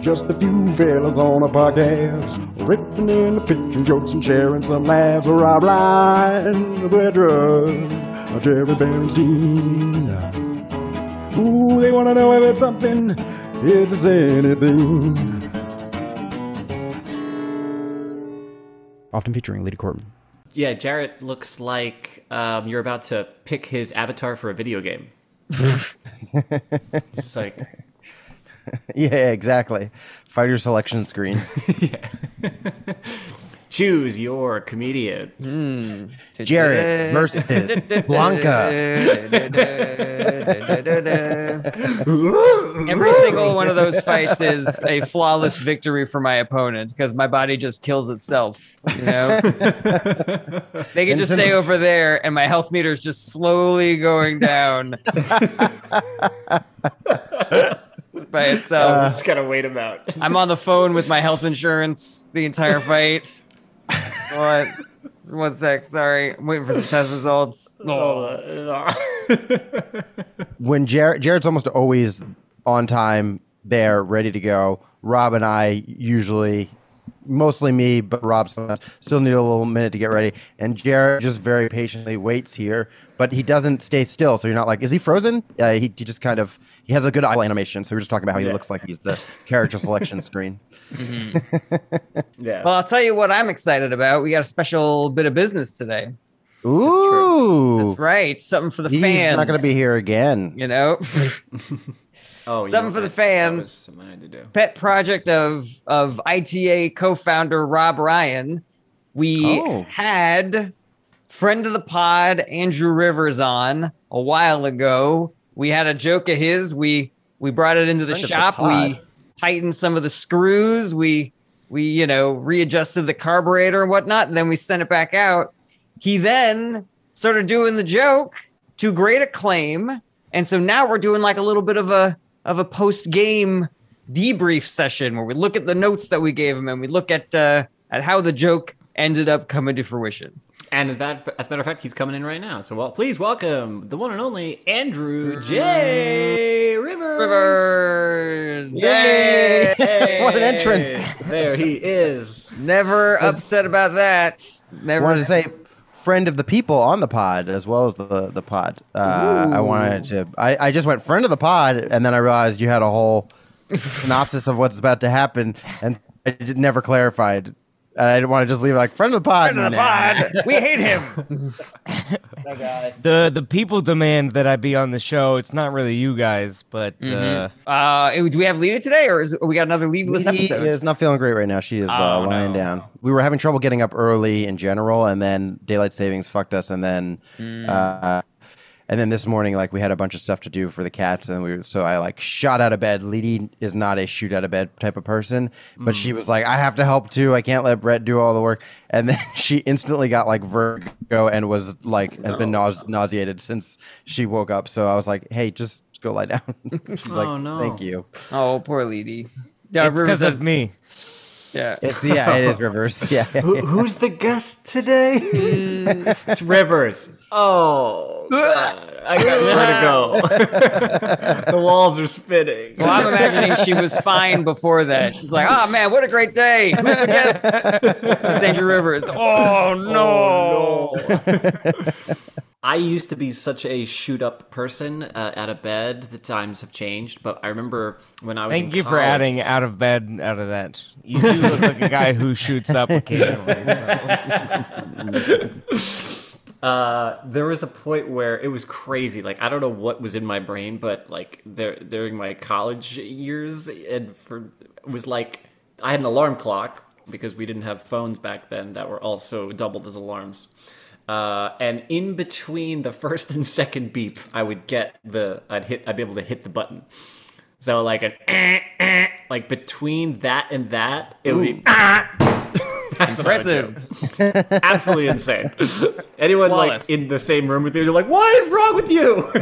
Just a few fellas on a podcast, ripping in the pitching jokes and sharing some laughs. Rob Ryan, Vedra, Jerry Bernstein. Ooh, they want to know if it's something, if it's anything. Often featuring Lady Corbin. Yeah, Jarrett looks like um, you're about to pick his avatar for a video game. Just like, Yeah, exactly. Fighter selection screen. yeah. choose your comedian. Hmm. Jared versus Blanca. Every single one of those fights is a flawless victory for my opponent because my body just kills itself. You know, they can just stay over there, and my health meter is just slowly going down Just by itself. Just gotta wait him out. I'm on the phone with my health insurance the entire fight. what? One sec. Sorry, I'm waiting for some test results. when Jared Jared's almost always on time there, ready to go. Rob and I usually, mostly me, but Rob sometimes still need a little minute to get ready. And Jared just very patiently waits here, but he doesn't stay still. So you're not like, is he frozen? Uh, he, he just kind of he has a good eye animation. So we're just talking about how he looks like he's the character selection screen. Mm-hmm. Yeah. Well, I'll tell you what I'm excited about. We got a special bit of business today. Ooh, That's right. Something for the he's fans. He's not going to be here again. You know, oh, you something know for the fans. something I had to do. pet project of of ITA co-founder Rob Ryan. We Oh. had friend of the pod Andrew Rivers on a while ago. We had a joke of his. We we brought it into the Friend of the shop. we tightened some of the screws. We we you know readjusted the carburetor and whatnot, and then we sent it back out. He then started doing the joke to great acclaim, and so now we're doing like a little bit of a of a post game debrief session where we look at the notes that we gave him and we look at uh, at how the joke ended up coming to fruition. And that, as a matter of fact, he's coming in right now. So, well, please welcome the one and only Andrew J. Rivers. Rivers, Yay! What an entrance. There he is. Never upset about that. I Never wanted to say friend of the people on the pod as well as the the pod. Uh, I wanted to. I, I just went friend of the pod, and then I realized you had a whole synopsis of what's about to happen, and I did, never clarified. And I didn't want to just leave like friend of the pod. friend of the pod. We hate him. the the people demand that I be on the show. It's not really you guys, but uh, Uh, do we have Lita today, or is we got another leadless She episode? is not feeling great right now. She is uh, Oh, lying no. down. We were having trouble getting up early in general, and then daylight savings fucked us, and then, Hmm. And then this morning, like we had a bunch of stuff to do for the cats, and we so I like shot out of bed. Liddy is not a shoot out of bed type of person, but she mm. was like, I have to help too. I can't let Brett do all the work, and then she instantly got like vertigo and was like has been nause- nauseated since she woke up. So I was like, Hey, just go lie down. She's like, Oh, no. Thank you. oh, poor Lady. Yeah, it's because of me. Yeah. It's yeah, it is reverse. Yeah. Who, who's the guest today? it's Rivers. Oh, God. I got vertigo. the walls are spinning. Well, I'm imagining she was fine before that. She's like, "Oh man, what a great day! Who's the guest?" It's Andrew Rivers. Oh no! I used to be such a shoot up person uh, out of bed. The times have changed, but I remember when I was. Thank in you for adding out of bed out of that. You do look like a guy who shoots up occasionally. So. Uh, there was a point where it was crazy. Like I don't know what was in my brain, but like there during my college years, and for it was like I had an alarm clock because we didn't have phones back then that were also doubled as alarms. Uh, and in between the first and second beep, I would get the I'd hit I'd be able to hit the button. So like an eh, eh, like between that and that, it would be That's what I would do. Impressive. absolutely insane. Anyone Flawless. like in the same room with you, you're like, "What is wrong with you?"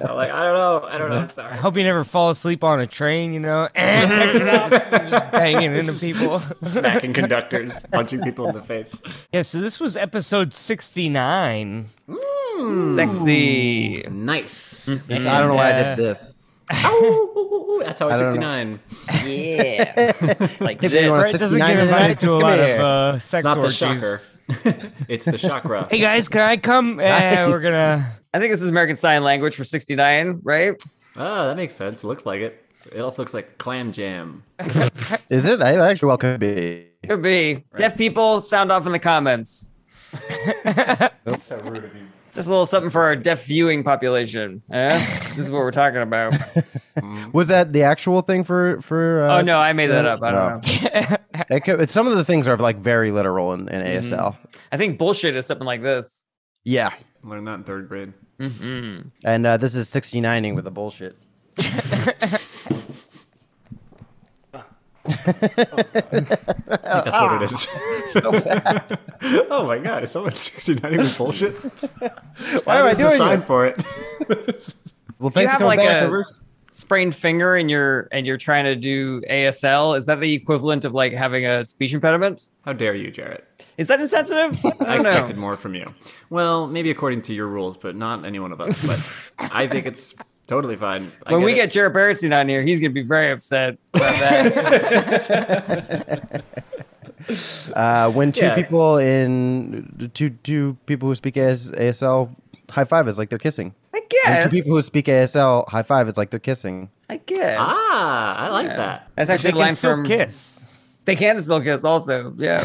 I'm like, I don't know, I don't know. I'm sorry. I hope you never fall asleep on a train. You know, eh, Next stop, just banging into people. Smacking conductors, punching people in the face. yeah. So this was episode sixty nine. Mmm. Sexy. Nice. I mm-hmm. don't know why I did this. Ooh, that's how I I don't 69. Yeah. like If you this. Brett doesn't 69 get invited to a lot here. of uh, sex Not the orgies. shocker. it's the chakra. Hey guys, can I come? Eh, we're gonna. I think this is American Sign Language for 69, right? Ah, that makes sense. Looks like it. It also looks like clam jam. Is it? I actually well could be. Could be. Deaf people, sound off in the comments. Just a little something for our deaf viewing population. Eh? this is what we're talking about. Was that the actual thing for for? Uh, oh no, I made that up. I don't know. It could, it's- some of the things are like very literal in, in ASL. I think bullshit is something like this. Yeah, Learned that in third grade. Mm-hmm. and uh, this is 69ing with the bullshit. I think that's what it is. oh my god, is someone 69 with bullshit? Why am I That is the doing sign it? for it? Well, thanks have, for like, back, a- Rivers. Sprained finger and you're and you're trying to do ASL. Is that the equivalent of like having a speech impediment? How dare you, Jarrett? Is that insensitive? I I don't know. expected more from you. Well, maybe according to your rules, but not any one of us. But I think it's totally fine. I When we it. get Jared Berenstein on here, he's gonna be very upset about that. Uh, when two Yeah. people in two two people who speak AS, ASL high five is like they're kissing. I When guess. two people who speak ASL high five is like they're kissing. I guess. Ah, I like Yeah. that. That's They actually a can line still from kiss. They can still kiss, also. Yeah,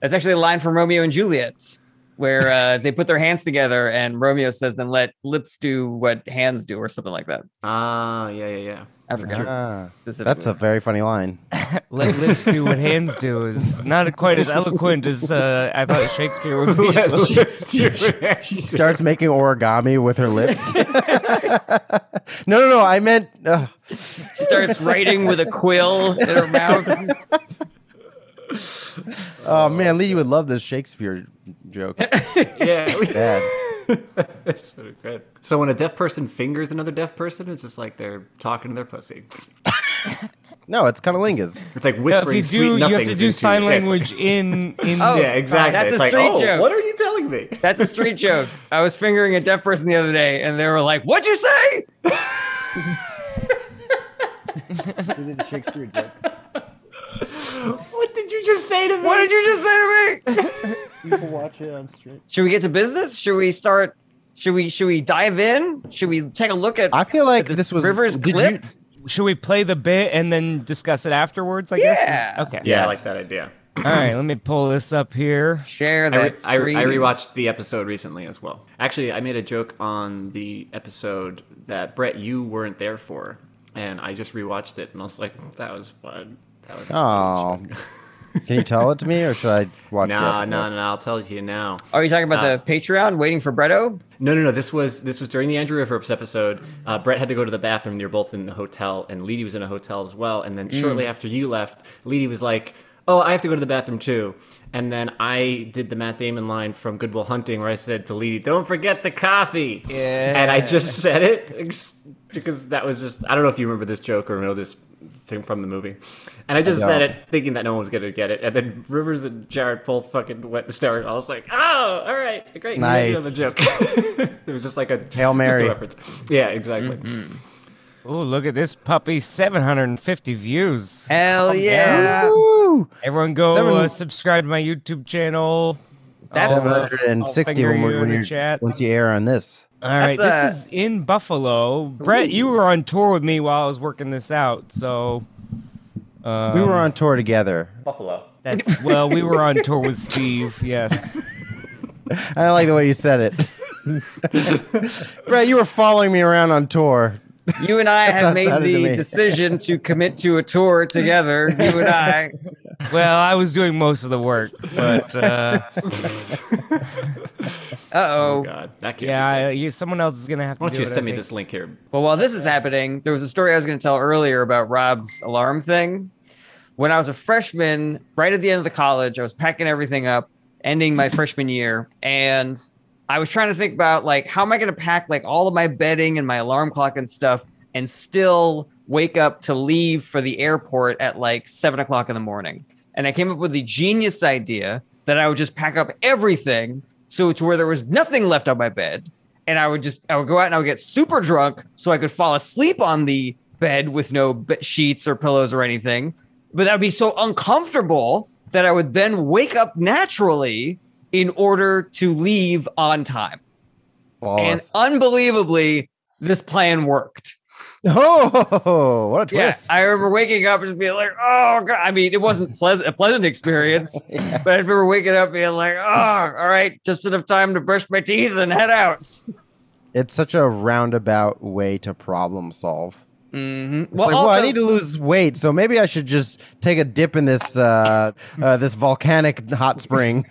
that's actually a line from Romeo and Juliet, where uh, they put their hands together, and Romeo says, "Then let lips do what hands do," or something like that. Ah, yeah, yeah, yeah. I forgot. Ah, that's a very funny line. Let lips do what hands do is not quite as eloquent as uh, I thought Shakespeare would be. She starts making origami with her lips. no, no, no. I meant. Uh, She starts writing with a quill in her mouth. Oh man, Lee would love this Shakespeare joke. yeah. we- Bad. That's so good. So when a deaf person fingers another deaf person, it's just like they're talking to their pussy. No, it's kind of cunnilingus. It's like No, if whispering you sweet do, you have to do sign yeah, language in in. Oh, yeah, exactly. that's it's a like, street oh, joke. what are you telling me? That's a street joke. I was fingering a deaf person the other day, and they were like, "What'd you say?" You did a Shakespeare joke. What did you just say to me? What did you just say to me? You can watch it on stream. Should we get to business? Should we start? Should we? Should we dive in? Should we take a look at? I feel like this was Rivers did clip? You, Should we play the bit and then discuss it afterwards? I guess? Yeah. guess. Okay. Yeah, I like that idea. All right. Let me pull this up here. Share I, that re- I, screen. I rewatched the episode recently as well. Actually, I made a joke on the episode that Brett you weren't there for, and I just rewatched it and I was like, that was fun. That was a oh, can you tell it to me, or should I watch the Nah, episode? no, no, I'll tell it to you now. Are you talking about Uh, the Patreon waiting for Bretto? No, no, no. This was this was during the Andrew Rivers episode. Uh, Brett had to go to the bathroom. They were both in the hotel, and Leedy was in a hotel as well. And then shortly after you left, Leedy was like, "Oh, I have to go to the bathroom too." And then I did the Matt Damon line from Good Will Hunting, where I said to Leedy, "Don't forget the coffee." Yeah. And I just said it because that was just I don't know if you remember this joke or know this thing from the movie. And I just I said it thinking that no one was gonna get it. And then Rivers and Jared both fucking went hysterical. I was like, "Oh, all right, great, you made it on the Nice. joke." it was just like a Hail a Mary. reference. Yeah, exactly. Mm-hmm. Oh, look at this puppy! 750 views. Hell yeah! Woo! Everyone go Seven- uh, subscribe to my YouTube channel. That's I'll, uh, 760 when, you when in the you chat. once you air on this. All right, That's, this is in Buffalo. Brett, you were on tour with me while I was working this out, so um, We were on tour together. Buffalo. That's well, we were on tour with Steve. Yes. I like the way you said it. Brett, you were following me around on tour. You and I have made the decision to commit to a tour together. You and I. Well, I was doing most of the work, but uh, Uh Oh. God, that can't yeah, I, you, someone else is gonna have to Why don't do you it. Send me this link here? Well, while this is happening, there was a story I was going to tell earlier about Rob's alarm thing. When I was a freshman, right at the end of the college, I was packing everything up, ending my freshman year, and I was trying to think about like how am I going to pack like all of my bedding and my alarm clock and stuff, and still wake up to leave for the airport at like seven o'clock in the morning. And I came up with the genius idea that I would just pack up everything so to where there was nothing left on my bed and I would just I would go out and I would get super drunk so I could fall asleep on the bed with no sheets or pillows or anything. But that would be so uncomfortable that I would then wake up naturally in order to leave on time. And unbelievably, this plan worked. oh, what a Yeah, twist! I remember waking up and just being like, "Oh God!" I mean, it wasn't pleasant, a pleasant experience, but I remember waking up being like, "Oh, all right, just enough time to brush my teeth and head out." it's such a roundabout way to problem solve. Mm-hmm. It's like, well, I need to lose weight, so maybe I should just take a dip in this uh, uh, this volcanic hot spring.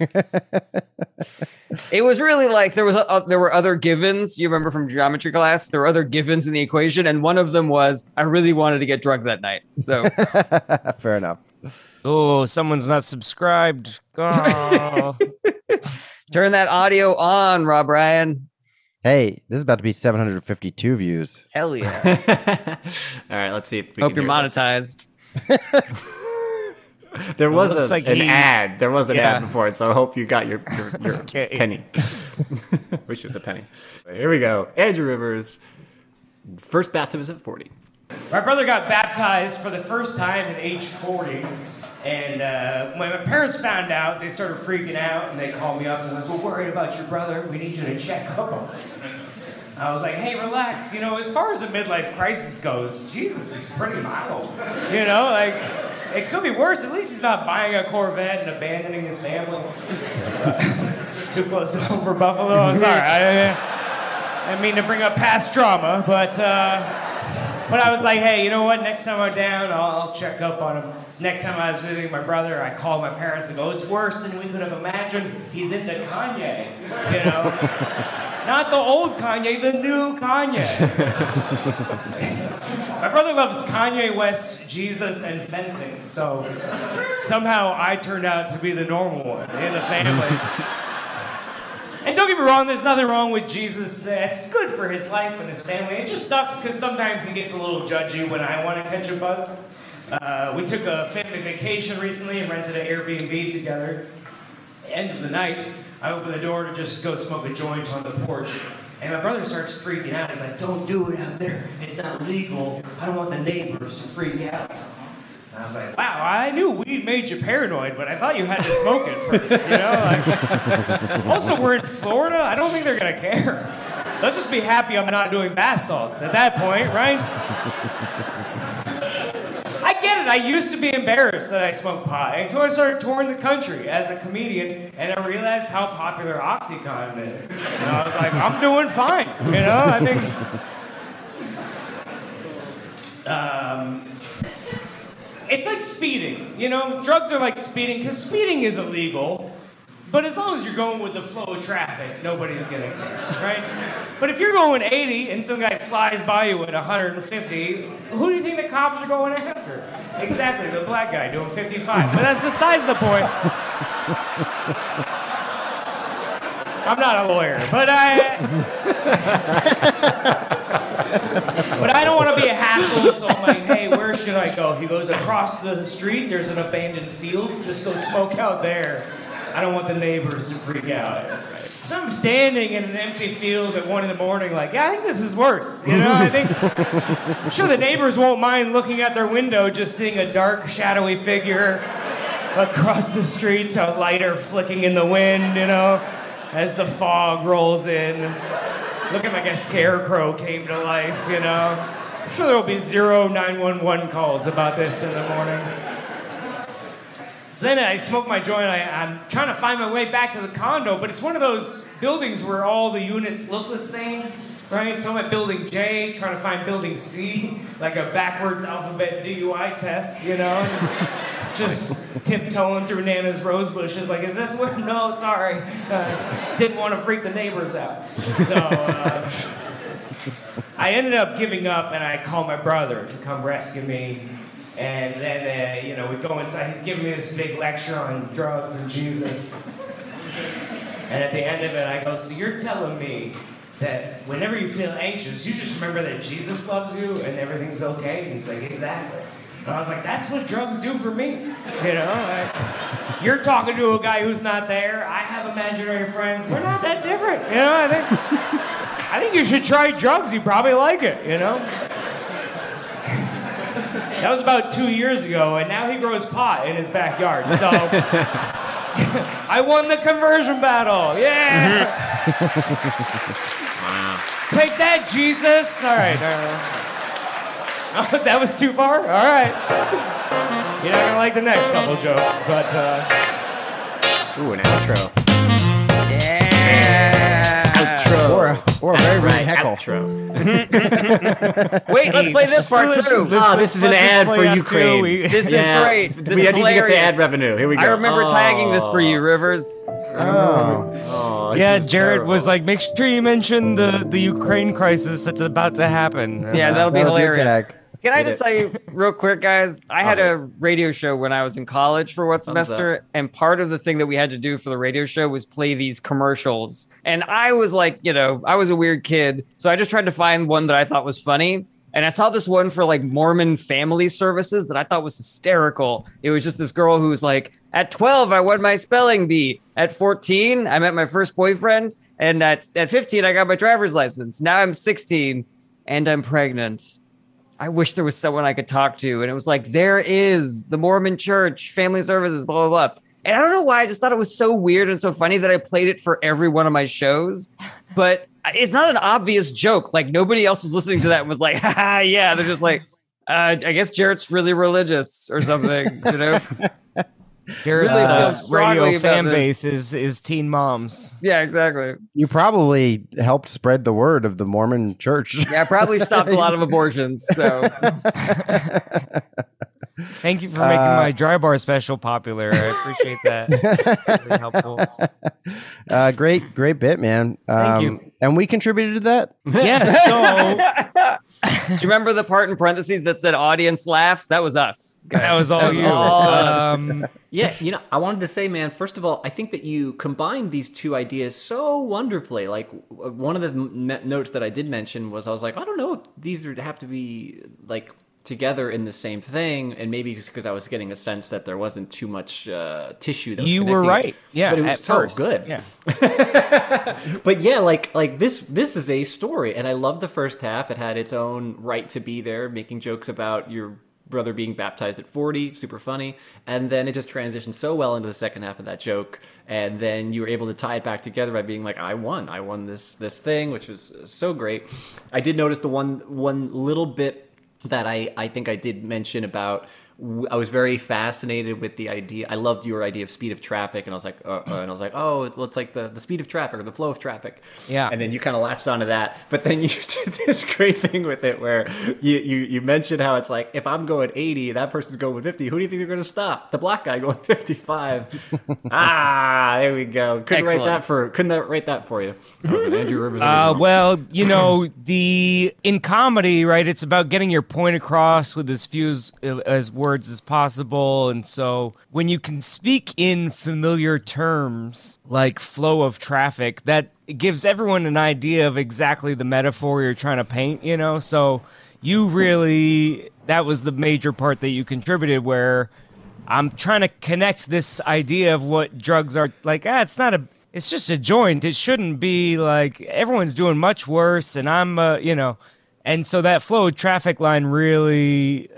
It was really like there was a, uh, there were other givens. You remember from geometry class? There were other givens in the equation, and one of them was I really wanted to get drunk that night. So Fair enough. Oh, someone's not subscribed. Oh. turn that audio on, Rob Ryan. Hey, this is about to be 752 views. Hell yeah! All right, let's see if we Hope can you're monetized. There was a, like an he- ad. There was an Yeah. ad before it, so I hope you got your your, your Okay. penny. Wish it was a penny. Here we go. Andrew Rivers, first baptism at 40. My brother got baptized for the first time at age 40. And uh, when my parents found out, they started freaking out and they called me up and was, like, We're worried about your brother. We need you to check up on him. I was like, Hey, relax. You know, as far as a midlife crisis goes, Jesus is pretty mild. You know, like, it could be worse. At least he's not buying a Corvette and abandoning his family. Too close to home for Buffalo. I'm sorry. I, I mean to bring up past trauma, but. Uh, but I was like, hey, you know what? Next time I'm down, I'll, I'll check up on him. Next time I was visiting my brother, I called my parents and go, it's worse than we could have imagined. He's into Kanye, you know? Not the old Kanye, the new Kanye. my brother loves Kanye West, Jesus, and fencing. So somehow I turned out to be the normal one in the family. And don't get me wrong, there's nothing wrong with Jesus. It's good for his life and his family. It just sucks because sometimes he gets a little judgy when I want to catch a buzz. Uh, we took a family vacation recently and rented an Airbnb together. End of the night, I open the door to just go smoke a joint on the porch. And my brother starts freaking out. He's like, don't do it out there. It's not legal. I don't want the neighbors to freak out. And I was like, wow, I knew weed made you paranoid, but I thought you had to smoke it first, you know? Like, also, we're in Florida. I don't think they're gonna care. They'll just be happy I'm not doing bath salts at that point, right? I get it. I used to be embarrassed that I smoked pot until I started touring the country as a comedian, and I realized how popular OxyContin is. And I was like, I'm doing fine, you know. I think. Um, it's like speeding. You know, drugs are like speeding because speeding is illegal. But as long as you're going with the flow of traffic, nobody's gonna care, right? But if you're going 80 and some guy flies by you at 150, who do you think the cops are going after? Exactly, the black guy doing 55. But that's besides the point. I'm not a lawyer, but I. but I don't want to be a hassle, so I'm like, hey, where should I go? He goes across the street. There's an abandoned field. Just go smoke out there. I don't want the neighbors to freak out. So I'm standing in an empty field at one in the morning, like, yeah, I think this is worse. You know, I think I'm sure the neighbors won't mind looking at their window, just seeing a dark, shadowy figure across the street, a lighter flicking in the wind. You know, as the fog rolls in, looking like a scarecrow came to life. You know, I'm sure there will be zero 911 calls about this in the morning. So then I smoke my joint. I, I'm trying to find my way back to the condo, but it's one of those buildings where all the units look the same, right? So I'm at building J, trying to find building C, like a backwards alphabet DUI test, you know? Just tiptoeing through Nana's rose bushes, like, is this where? No, sorry. Uh, didn't want to freak the neighbors out. So uh, I ended up giving up, and I called my brother to come rescue me. And then, uh, you know, we go inside. He's giving me this big lecture on drugs and Jesus. And at the end of it, I go, So you're telling me that whenever you feel anxious, you just remember that Jesus loves you and everything's okay? And he's like, Exactly. And I was like, That's what drugs do for me. You know, I, you're talking to a guy who's not there. I have imaginary friends. We're not that different. You know, I think, I think you should try drugs. You probably like it, you know? That was about two years ago, and now he grows pot in his backyard. So I won the conversion battle. Yeah. Take that, Jesus. All right. uh, oh, that was too far. All right. You're not gonna like the next couple jokes, but uh, Ooh, an outro. Yeah. Outro. Or a, or a very rude right, heckle. outro. Wait, let's play this part Let's- too. let's- Oh, this is an let this ad play for out, too. Ukraine. We- This is Yeah, great. This we is need to get the ad revenue. Here we go. I remember tagging this for you, Oh. Rivers. Oh. Oh, this Yeah, is Jared was terrible. like, make sure you mention the, the Ukraine crisis that's about to happen. Yeah, that'll be That was your hilarious. tag. Can I just tell you real quick, guys? I had a radio show when I was in college for one semester, and part of the thing that we had to do for the radio show was play these commercials. And I was like, you know, I was a weird kid, so I just tried to find one that I thought was funny. And I saw this one for like Mormon family services that I thought was hysterical. It was just this girl who was like, at 12, I won my spelling bee. At 14, I met my first boyfriend. And at, at 15, I got my driver's license. Now I'm 16 and I'm pregnant. I wish there was someone I could talk to. And it was like, there is the Mormon church, family services, blah, blah, blah. And I don't know why. I just thought it was so weird and so funny that I played it for every one of my shows. But it's not an obvious joke. Like nobody else was listening to that and was like, ha, yeah. They're just like, uh, I guess Jarrett's really religious or something, you know? Jared's Really uh, radio fan this. base is, is teen moms. yeah, exactly. You probably helped spread the word of the Mormon church. Yeah, I probably stopped a lot of abortions. So Thank you for making Uh, my dry bar special popular. I appreciate that. It's really helpful. Uh, great, great bit, man. Um, Thank you. And we contributed to that. Yeah, so do you remember the part in parentheses that said audience laughs? That was us. that was all That was you. all. Um, Yeah, you know, I wanted to say, man. First of all, I think that you combined these two ideas so wonderfully. Like one of the m- notes that I did mention was, I was like, I don't know if these would have to be like together in the same thing, and maybe just because I was getting a sense that there wasn't too much uh, tissue. That was you were right. Yeah, but it was so first. good. Yeah. but yeah, like like this this is a story, and I love the first half. It had its own right to be there, making jokes about your brother being baptized at 40 super funny and then it just transitioned so well into the second half of that joke and then you were able to tie it back together by being like i won i won this this thing which was so great i did notice the one one little bit that I, I think I did mention about. I was very fascinated with the idea. I loved your idea of speed of traffic, and I was like, uh, uh, and I was like, oh, well, it's like the, the speed of traffic or the flow of traffic. Yeah. And then you kind of latched onto that, but then you did this great thing with it where you you you mentioned how it's like if I'm going 80, that person's going 50. Who do you think they're going to stop? The black guy going 55. ah, there we go. Couldn't write that for couldn't that write that for you? That was an Andrew Rivers. Uh, well, you know, the in comedy, right? It's about getting your point across with as few as, as words as possible, and so when you can speak in familiar terms like flow of traffic, that gives everyone an idea of exactly the metaphor you're trying to paint. You know, so you really that was the major part that you contributed where. I'm trying to connect this idea of what drugs are like. Ah, it's not a. It's just a joint. It shouldn't be like everyone's doing much worse, and I'm, uh, you know, and so that flow of traffic line really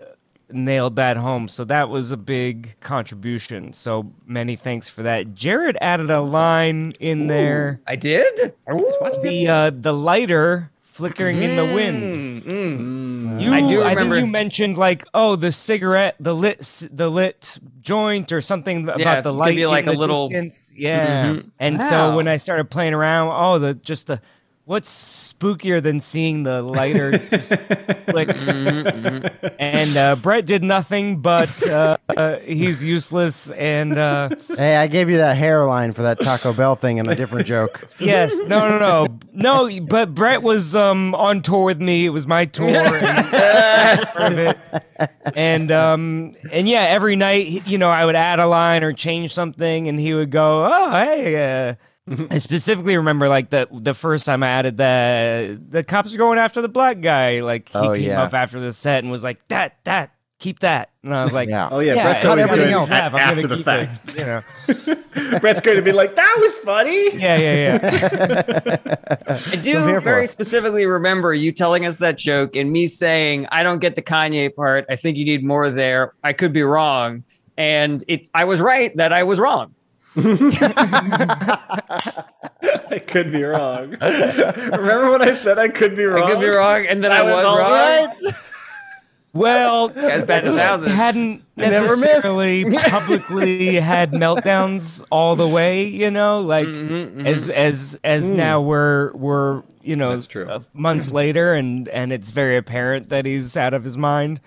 nailed that home. So that was a big contribution. So many thanks for that. Jared added a line in there. I did. The uh, the lighter flickering in the wind. Mm, You, I do I think you mentioned like, oh, the cigarette, the lit, the lit joint, or something about Yeah, the it's light. be like a little- distance. yeah. Mhm. And Wow. so when I started playing around, oh, the just the what's spookier than seeing the lighter just flick? Mm-hmm, And uh, Brett did nothing, but uh, uh, he's useless. And uh, Hey, I gave you that hairline for that Taco Bell thing in a different joke. yes, no, no, no, no. But Brett was um, on tour with me. It was my tour. and, part of it. and um and yeah every night you know i would add a line or change something and he would go oh hey uh Mm-hmm. I specifically remember like the the first time I added the the cops are going after the black guy. Like he Oh, came yeah. up after the set and was like that that keep that. And I was like, Yeah. Oh yeah, yeah, Brett's and everything good else. have, I'm after gonna the keep fact. it, you know. Brett's going to be like, "That was funny." Yeah, yeah, yeah. I do very specifically remember you telling us that joke and me saying, I don't get the Kanye part. I think you need more there. I could be wrong. And it's I was right that I was wrong. I could be wrong. Remember when I said I could be wrong? I could be wrong, and then I, I was was, wrong. right. Well, As bad as thousands. hadn't never miss. necessarily publicly had meltdowns all the way, you know, like Mm-hmm, as as as now we're we're you know true. uh, months later, and and it's very apparent that he's out of his mind.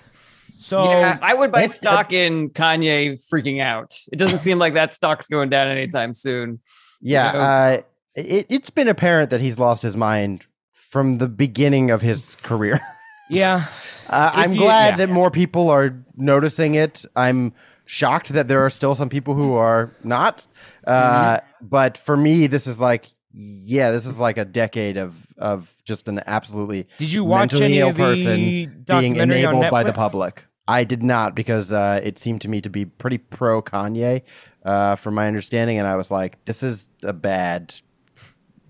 So Yeah, I would buy stock in Kanye freaking out. It doesn't seem like that stock's going down anytime soon. Yeah, know? uh, it, it's been apparent that he's lost his mind from the beginning of his career. yeah, Uh, I'm you- glad yeah. that more people are noticing it. I'm shocked that there are still some people who are not. Uh, Mm-hmm. But for me, this is like, yeah, this is like a decade of of just an absolutely Did you watch any of the person being enabled by the public. I did not because uh, it seemed to me to be pretty pro Kanye, uh, from my understanding, and I was like, this is a bad.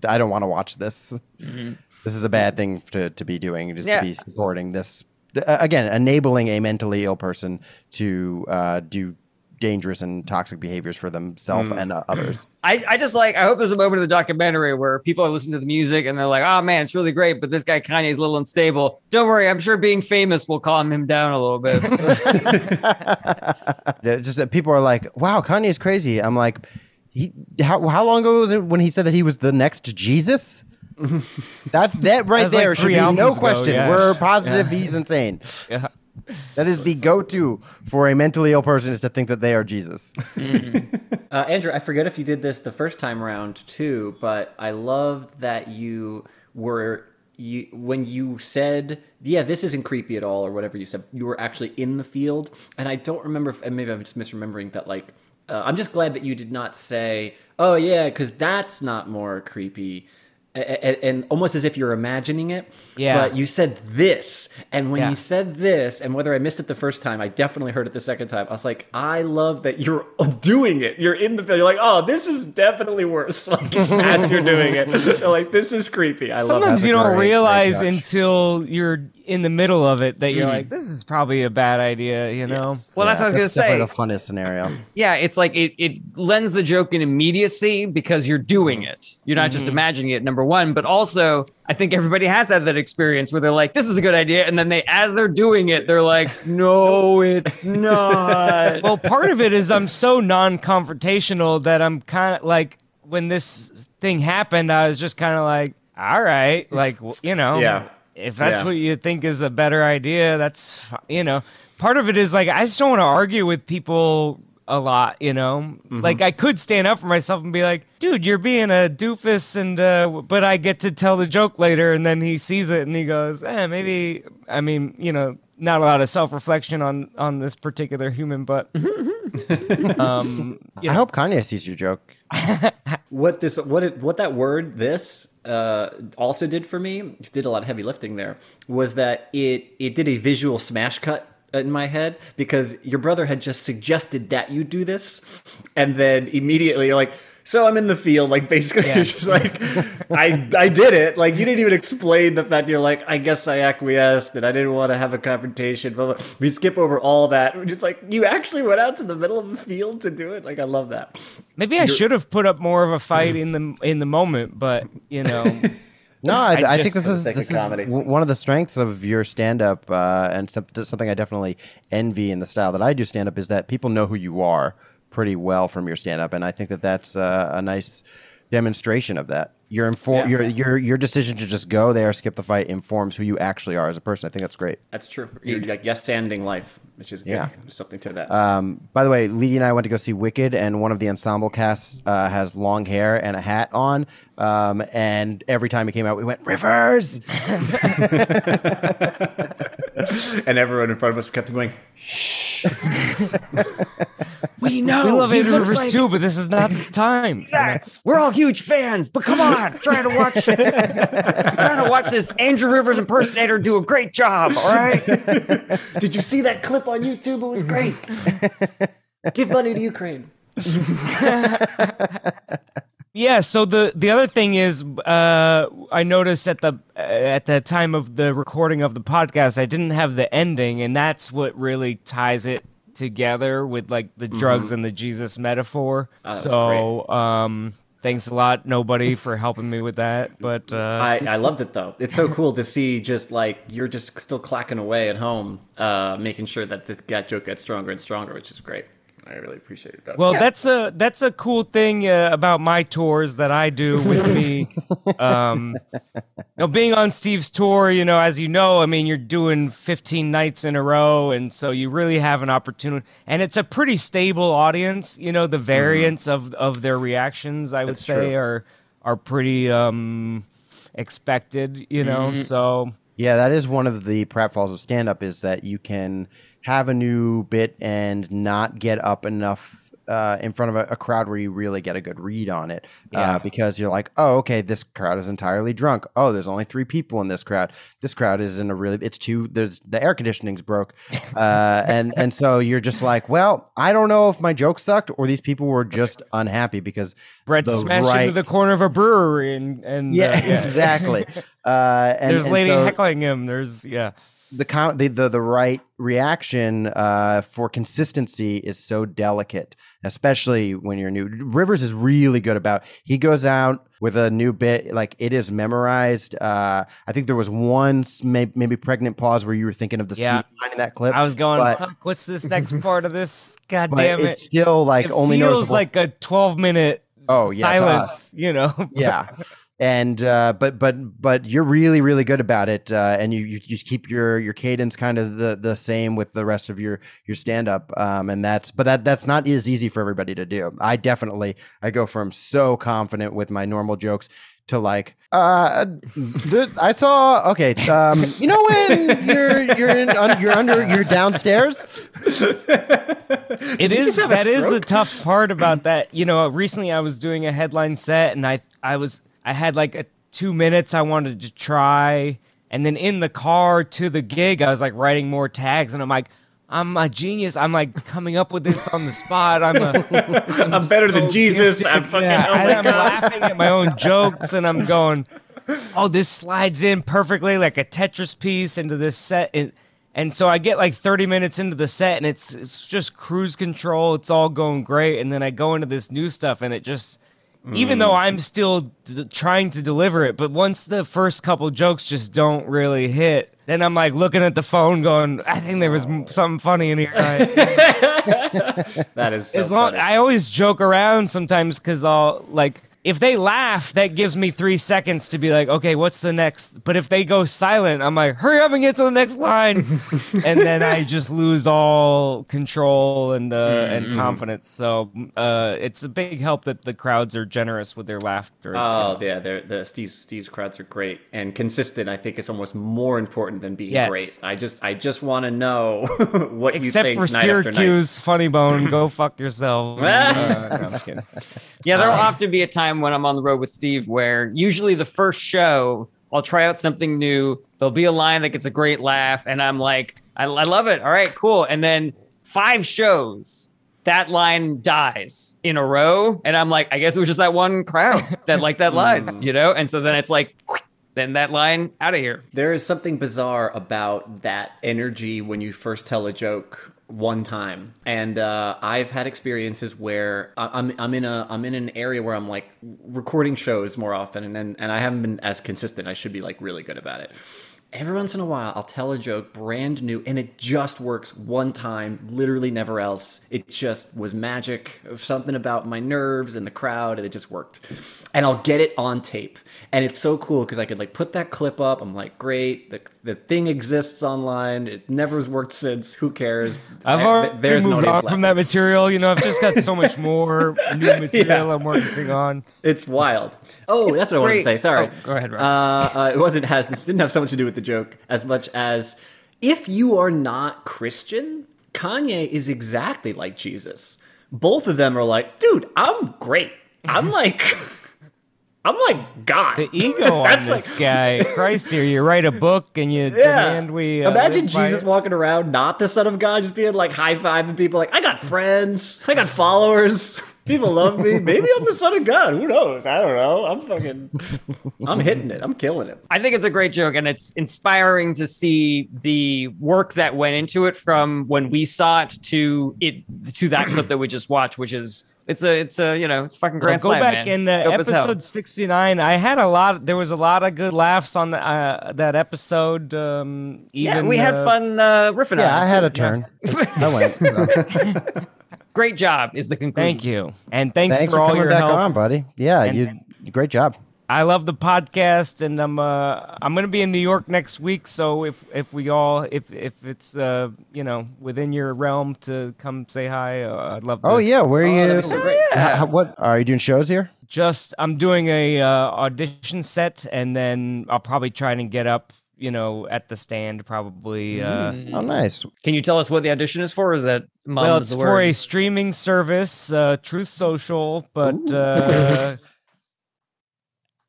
I don't want to watch this. This is a bad thing to, to be doing, just Yeah. to be supporting this. uh, Again, enabling a mentally ill person to uh, do dangerous and toxic behaviors for themselves and uh, others. I, I just like I hope there's a moment in the documentary where people are listening to the music and they're like, oh man, it's really great, but this guy Kanye's a little unstable. Don't worry, I'm sure being famous will calm him down a little bit. Just that people are like, "Wow, Kanye's crazy." I'm like, he how how long ago was it when he said that he was the next Jesus? that that right That's like there should be no albums ago, question. yeah. We're positive he's insane. yeah. That is the go-to for a mentally ill person is to think that they are Jesus. Uh, Andrew, I forget if you did this the first time around too, but I loved that you were you when you said, "Yeah, this isn't creepy at all," or whatever you said. You were actually in the field, and I don't remember. If, and maybe I'm just misremembering that. Like, uh, I'm just glad that you did not say, "Oh yeah," because that's not more creepy. A- a- And almost as if you're imagining it, Yeah. But you said this, and when Yeah. you said this, and whether I missed it the first time, I definitely heard it the second time. I was like, I love that you're doing it. You're in the film. You're like, oh, this is definitely worse. Like as you're doing it, like this is creepy. I love Sometimes you don't great- great realize until you're in the middle of it that you're mm. like, this is probably a bad idea, you know? well, that's what I was gonna say. definitely the funnest scenario. Yeah, it's like it, it lends the joke an immediacy because you're doing mm-hmm. it. You're not just mm-hmm. imagining it, number one, but also I think everybody has had that experience where they're like, this is a good idea. And then they, as they're doing it, they're like, no, it's not. well, part of it is I'm so non-confrontational that I'm kind of like when this thing happened, I was just kind of like, all right, like you know, Yeah. If that's Yeah. what you think is a better idea, that's you know. Part of it is like I just don't want to argue with people a lot, you know. Like I could stand up for myself and be like, "Dude, you're being a doofus," and uh, but I get to tell the joke later, and then he sees it and he goes, "Eh, maybe." I mean, you know, not a lot of self-reflection on on this particular human, but um, you I hope Kanye sees your joke. what this what it, what that word this uh, also did for me did a lot of heavy lifting there was that it it did a visual smash cut in my head because your brother had just suggested that you do this and then immediately you're like so I'm in the field like basically Yeah. you're just like I I did it like you didn't even explain the fact you're like I guess I acquiesced and I didn't want to have a confrontation but we skip over all that we're just like you actually went out to the middle of the field to do it like I love that maybe I should have put up more of a fight in the in the moment, but you know. No, I, I I, think this is sake this is comedy. one of the strengths of your stand-up, uh, and some, something I definitely envy in the style that I do stand-up is that people know who you are pretty well from your stand-up, and I think that that's uh, a nice demonstration of that. Your inform Yeah. your your your decision to just go there, skip the fight, informs who you actually are as a person. I think that's great. That's true. You're like yes standing life, which is good. Yeah. Something to that. Um, by the way, Leedy and I went to go see Wicked, and one of the ensemble casts uh, has long hair and a hat on. Um, and every time he came out, we went Rivers. and everyone in front of us kept going, shh. We know. We love Andrew Rivers like- too, but this is not the time. Yeah, we're all huge fans, but come on, trying to watch, trying to watch this Andrew Rivers impersonator do a great job. All right, Did you see that clip on YouTube? It was great. Give money to Ukraine. Yeah. So the the other thing is, uh, I noticed at the at the time of the recording of the podcast, I didn't have the ending, and that's what really ties it together with like the drugs and the Jesus metaphor. that's so, um, thanks a lot, nobody, for helping me with that. But uh, I, I loved it though. It's so cool to see just like you're just still clacking away at home, uh, making sure that the, that joke gets stronger and stronger, which is great. I really appreciate it. Though. Well, that's a that's a cool thing uh, about my tours that I do with me. um, you know, being on Steve's tour, you know, as you know, I mean, you're doing 15 nights in a row, and so you really have an opportunity. And it's a pretty stable audience. You know, the variance of of their reactions, I would That's say, true. are are pretty um, expected. You know, so Yeah, that is one of the pratfalls of stand up is that you can have a new bit and not get up enough uh, in front of a, a crowd where you really get a good read on it. Yeah. Uh, because you're like, oh, okay, this crowd is entirely drunk. Oh, there's only three people in this crowd. This crowd is in a really, it's two, there's the air conditioning's broke. Uh, and, and so you're just like, well, I don't know if my joke sucked or these people were just unhappy because Brett smashed right- into the corner of a brewery, and and yeah, uh, yeah. exactly. Uh, and, There's and lady so- heckling him. There's yeah. The, com- the the the right reaction uh, for consistency is so delicate, especially when you're new. Rivers is really good about. He goes out with a new bit, like it is memorized. Uh, I think there was one may- maybe pregnant pause where you were thinking of the Yeah. speed line in that clip. I was going, but- what's this next part of this? God damn it's it. still like it only feels noticeable. like a 12 minute Oh, yeah, silence, you know? yeah and uh but but but you're really really good about it uh and you you, you keep your your cadence kind of the the same with the rest of your your stand up um and that's but that that's not as easy for everybody to do. I definitely i go from so confident with my normal jokes to like uh th- i saw okay um you know when you're you're in un, you're under you're downstairs? It is just have a that is the tough part about that. You know, recently I was doing a headline set and I I was I had like a 2 minutes I wanted to try and then in the car to the gig I was like writing more tags and I'm like I'm a genius. I'm like coming up with this on the spot. I'm a I'm better than Jesus. gifted. I'm fucking. Yeah, oh I'm God. laughing at my own jokes, and I'm going, "Oh, this slides in perfectly like a Tetris piece into this set." And, and so I get like 30 minutes into the set, and it's it's just cruise control. It's all going great, and then I go into this new stuff, and it just. Even though mm. I'm still d- trying to deliver it, but once the first couple jokes just don't really hit, then I'm like looking at the phone, going, "I think there was m- oh. something funny in here." That is so as long funny. I always joke around sometimes because I'll like if they laugh, that gives me three seconds to be like, okay, what's the next? But if they go silent, I'm like, hurry up and get to the next line, and then I just lose all control and uh, and confidence. So uh, it's a big help that the crowds are generous with their laughter. Oh yeah, they're, the Steve's Steve's crowds are great and consistent. I think is almost more important than being Yes. great. I just I just want to know what Except you think for night after night. Syracuse, Funny Bone, go fuck yourselves. Uh, no, I'm just kidding. Yeah, there'll often be a time when I'm on the road with Steve where usually the first show I'll try out something new. There'll be a line that gets a great laugh, and I'm like, I, I love it. All right, cool. And then five shows, that line dies in a row, and I'm like, I guess it was just that one crowd that liked that hmm. line, you know. And so then it's like, then that line out of here. There is something bizarre about that energy when you first tell a joke one time, and uh, I've had experiences where I'm I'm in a I'm in an area where I'm like recording shows more often, and and, and I haven't been as consistent. I should be like really good about it. Every once in a while, I'll tell a joke brand new, and it just works one time, literally never else. It just was magic, of something about my nerves and the crowd, and it just worked. And I'll get it on tape, and it's so cool because I could like put that clip up. I'm like, great, the, the thing exists online. It never has worked since. Who cares? I've already there's moved audience on from that material. You know, I've just got so much more new material I'm working on. It's wild. Oh, It's that's what I wanted to say. Sorry. Oh, go ahead, Rob. Uh, uh, it wasn't has this didn't have so much to do with the joke as much as if you are not Christian Kanye is exactly like Jesus. Both of them are like, dude, I'm great. I'm like, I'm like God. The ego on That's this like- guy. Christ here, you write a book and you demand we uh, Imagine live by Jesus walking around, not the Son of God, just being like high fiving people, like, I got friends, I got followers, people love me. Maybe I'm the Son of God. Who knows? I don't know. I'm fucking, I'm hitting it. I'm killing it. I think it's a great joke, and it's inspiring to see the work that went into it from when we saw it to it to that clip that we just watched, which is it's a it's a you know it's fucking grand go slam, back man. in uh, Dope as hell. episode 69 i had a lot there was a lot of good laughs on the, uh, that episode um Yeah, even we had uh, fun uh, riffing on Yeah, it. I had too. a turn. I went. so. Great job is the conclusion. thank you and thanks, Thanks for, for all coming your back help on, buddy. Yeah, And- you great job. I love the podcast and i'm uh i'm gonna be in new york next week so if if we all if if it's uh you know within your realm to come say hi uh, i'd love to Oh yeah, where are you? that'd be so great. H- h- what are you doing shows here? just i'm doing a uh, audition set and then i'll probably try and get up you know at the stand probably uh Oh, nice. Can you tell us what the audition is for? Is that well, it's for word? a streaming service, uh, Truth Social, but uh,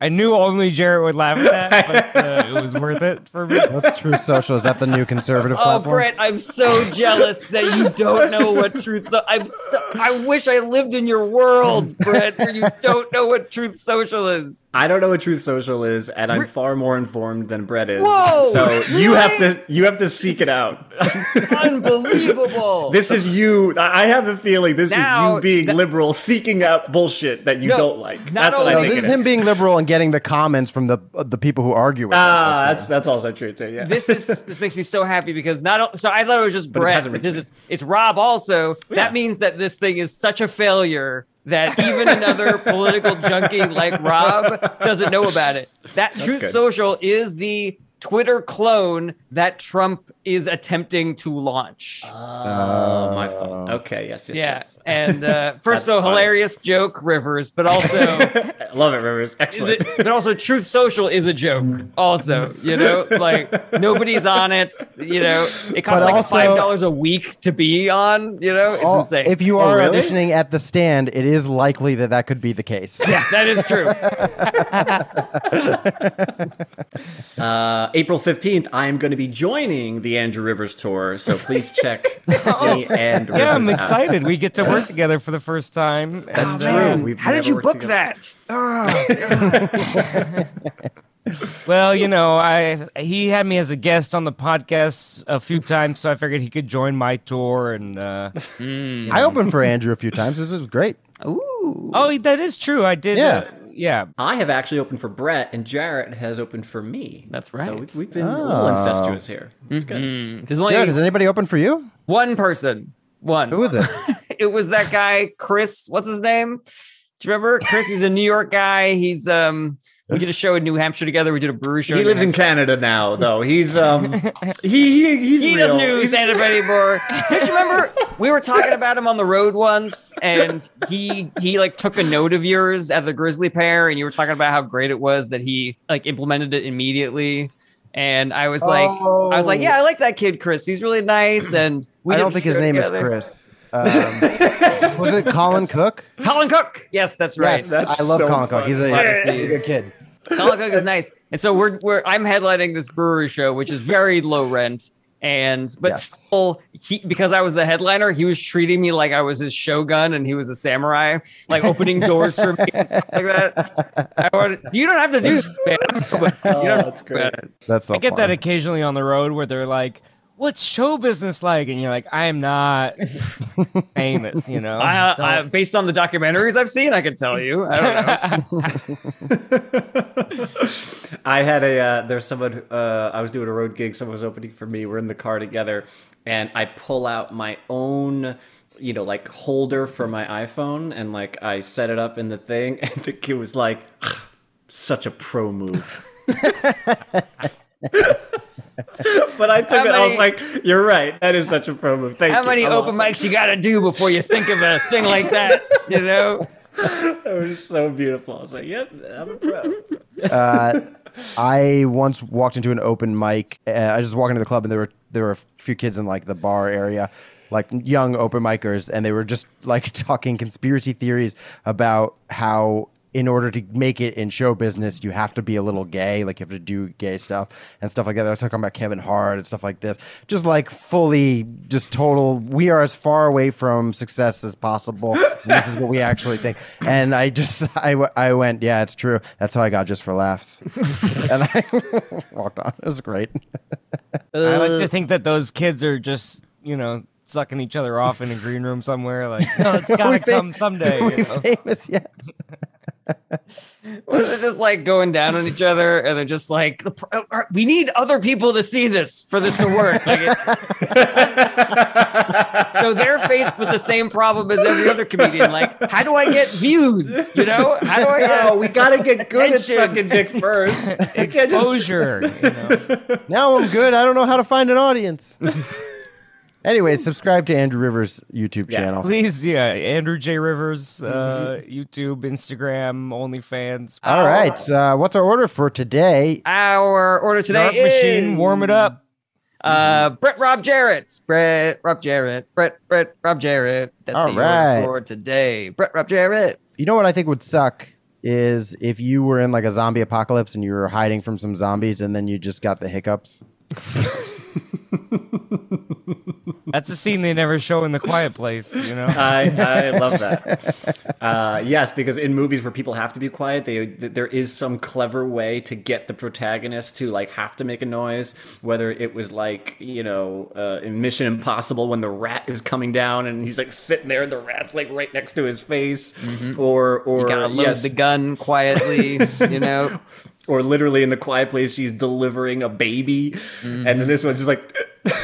I knew only Jarrett would laugh at that, but uh, it was worth it for me. What's Truth Social? Is that the new conservative Oh, platform? Brett, I'm so jealous that you don't know what truth. So I'm so. I wish I lived in your world, Brett, where you don't know what truth social is. I don't know what Truth Social is, and I'm far more informed than Brett is. Whoa, so you have to you have to seek it out. Unbelievable. this is you. I I have a feeling this Now, is you being that- liberal, seeking out bullshit that you No, don't like. not That's what I only- No, think this it is him being liberal and getting the comments from the the people who argue with him. Ah, that's that's also true too. Yeah. this is this makes me so happy because not so I thought it was just But it Brett, hasn't but this is it's Rob also. Yeah. That means that this thing is such a failure that even another political junkie like Rob doesn't know about it. That Truth good. Social is the Twitter clone that Trump is attempting to launch. oh, my fault. Okay. Yes. yes yeah, Yes. and uh, first, That's so funny. hilarious joke, Rivers, but also. Love it, Rivers. Excellent. it- but also Truth Social is a joke. Also, you know, like nobody's on it. You know, it costs But like also- five dollars a week to be on. You know, it's Oh, insane. if you Oh, are really? auditioning at the stand, it is likely that that could be the case. yeah, that is true. Uh, April 15th, I am going to be joining the Andrew Rivers tour, so please check me and Rivers Yeah, I'm out. excited. We get to work together for the first time. That's and, true. uh, We've How did you book together. that? Oh, well, you know, I he had me as a guest on the podcast a few times, so I figured he could join my tour. And uh, I opened for Andrew a few times. This is great. Ooh. oh, that is true. I did. Yeah. uh, yeah. I have actually opened for Brett, and Jarrett has opened for me. That's So right. we've, we've been a little Oh. incestuous here. It's good. Mm, There's only Jared, is anybody open for you? one person. One. Who is it? it was that guy, Chris. What's his name? Do you remember? Chris, he's a New York guy. He's um we did a show in New Hampshire together. We did a brewery show. He lives in Canada now, though. He's um, he, he he's He real. doesn't do He's- stand anymore. Don't you remember we were talking about him on the road once, and he he like took a note of yours at the Grisly Pear, and you were talking about how great it was that he like implemented it immediately. And I was like, I was like, yeah, I like that kid, Chris. He's really nice. And we I don't think his show name is. Chris. Um, was it Colin Cook? Colin Cook. Yes, that's right. Yes, That's I love so Colin Cook. He's a, funny. he's a good kid. Colin Cook is nice. And so we're we're I'm headlining this brewery show, which is very low rent. And but Yes. still he because I was the headliner, he was treating me like I was his shogun and he was a samurai, like opening doors for me like that. I wanted, you don't have to do that, man. You don't oh, that's great. That's so I get that occasionally on the road where they're like, "What's show business like?" And you're like, "I am not famous," you know. I, I, based on the documentaries I've seen, I can tell you. I don't know. I had a uh, there's someone uh, I was doing a road gig. Someone was opening for me. We're in the car together, and I pull out my own, you know, like holder for my iPhone, and like I set it up in the thing, and the kid was like, "Such a pro move." but I took How it. I was like, "You're right. That is such a pro move." Thank you. How you. many I'm open awesome." mics you got to do before you think of a thing like that? You know. It was so beautiful. I was like, "Yep, I'm a pro." Uh, I once walked into an open mic. Uh, I was just walked into the club, and there were there were a few kids in like the bar area, like young open micers, and they were just like talking conspiracy theories about how in order to make it in show business, you have to be a little gay, like you have to do gay stuff and stuff like that. They're talking about Kevin Hart and stuff like this, just like fully, just total. We are as far away from success as possible. This is what we actually think. And I just, I, I went, yeah, it's true. That's how I got just for laughs, and I walked on. It was great. I like to think that those kids are just, you know, sucking each other off in a green room somewhere. Like, no, it's gotta come someday. We you know? famous yet? Was it just like going down on each other, and they're just like, the, pro- uh, "We need other people to see this for this to work." Like it- so they're faced with the same problem as every other comedian. Like, how do I get views? You know, how do I get? No, we gotta get good at Attention. sucking dick first. Exposure. You know? Now I'm good. I don't know how to find an audience. Anyway, subscribe to Andrew Rivers' YouTube Yeah. channel. Please, yeah. Andrew J. Rivers, uh, YouTube, Instagram, OnlyFans. All right. Uh, what's our order for today? Our order today Snark is machine, warm it up. Uh, Brett Rob Jarrett. Brett Rob Jarrett. Brett Brett Rob Jarrett. That's All the right. order for today. Brett Rob Jarrett. You know what I think would suck is if you were in like a zombie apocalypse and you were hiding from some zombies and then you just got the hiccups. That's a scene they never show in The Quiet Place, you know? I, I love that. Uh, yes, because in movies where people have to be quiet, they there is some clever way to get the protagonist to like have to make a noise. Whether it was like you know uh, in Mission Impossible when the rat is coming down and he's like sitting there and the rat's like right next to his face, or or You gotta load yes, the gun quietly. you know. or literally in the Quiet Place she's delivering a baby, and then this one's just like.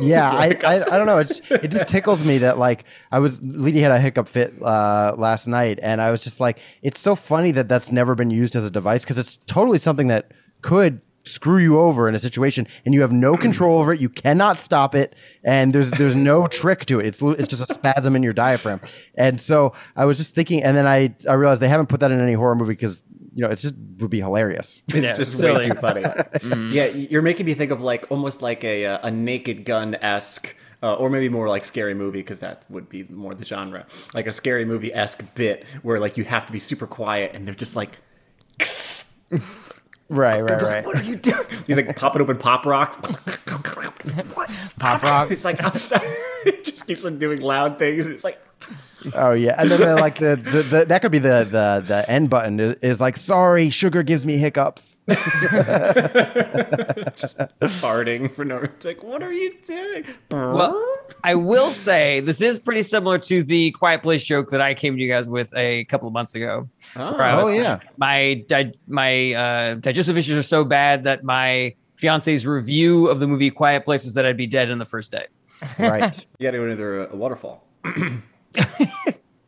Yeah, I, I I don't know. It just, it just tickles me that like I was Leedy had a hiccup fit uh, last night, and I was just like, it's so funny that that's never been used as a device because it's totally something that could screw you over in a situation, and you have no control over it. You cannot stop it, and there's there's no trick to it. It's it's just a spasm in your diaphragm, and so I was just thinking, and then I I realized they haven't put that in any horror movie because you know it just would be hilarious. It's Yeah, just silly. way too funny. Yeah, you're making me think of like almost like a uh, a Naked Gun esque. Uh, or maybe more like scary movie because that would be more the genre, like a scary movie esque bit where like you have to be super quiet and they're just like, Right, right, right. "What are you doing?" He's like popping open pop rocks. what? Pop rocks. It's like I'm sorry. it just keeps on doing loud things. It's like Oh yeah, and then the, like the, the, the that could be the the the end button is, is like sorry, sugar gives me hiccups. Just farting for no reason. Like, what are you doing? Well, I will say this is pretty similar to the Quiet Place joke that I came to you guys with a couple of months ago. where I Oh, was- yeah. my di- my uh, digestive issues are so bad that my fiance's review of the movie Quiet Place was that I'd be dead in the first day. right. You got to go into a waterfall.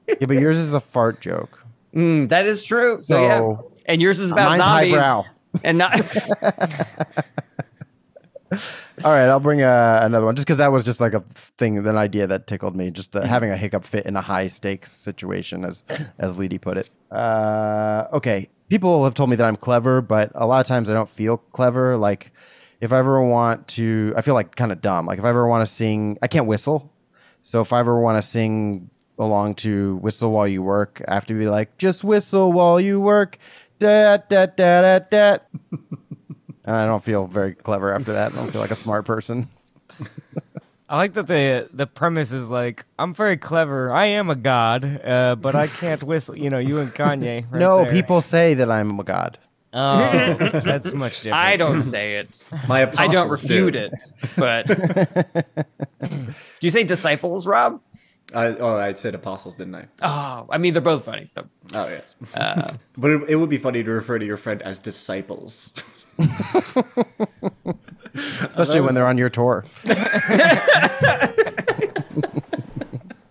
Yeah, but yours is a fart joke. Mm, that is true. So, So- yeah, and yours is about zombies highbrow. and not. All right, I'll bring uh, another one just because that was just like a thing, an idea that tickled me. Just uh, having a hiccup fit in a high stakes situation, as as Leedy put it. Uh, okay, people have told me that I'm clever, but a lot of times I don't feel clever. Like if I ever want to, I feel like kind of dumb. Like if I ever want to sing, I can't whistle. So if I ever want to sing along to "Whistle While You Work," I have to be like, "Just whistle while you work." Da da da da da. And I don't feel very clever after that. I don't feel like a smart person. I like that the the premise is like I'm very clever. I am a god, uh, but I can't whistle. You know, you and Kanye. Right no, there. people say that I'm a god. Oh, that's much different. I don't say it. My I don't refute do. it. But do you say disciples, Rob? I, oh, I said apostles, didn't I? Oh, I mean they're both funny. So Oh yes. Uh, but it, it would be funny to refer to your friend as disciples. Especially when they're on your tour.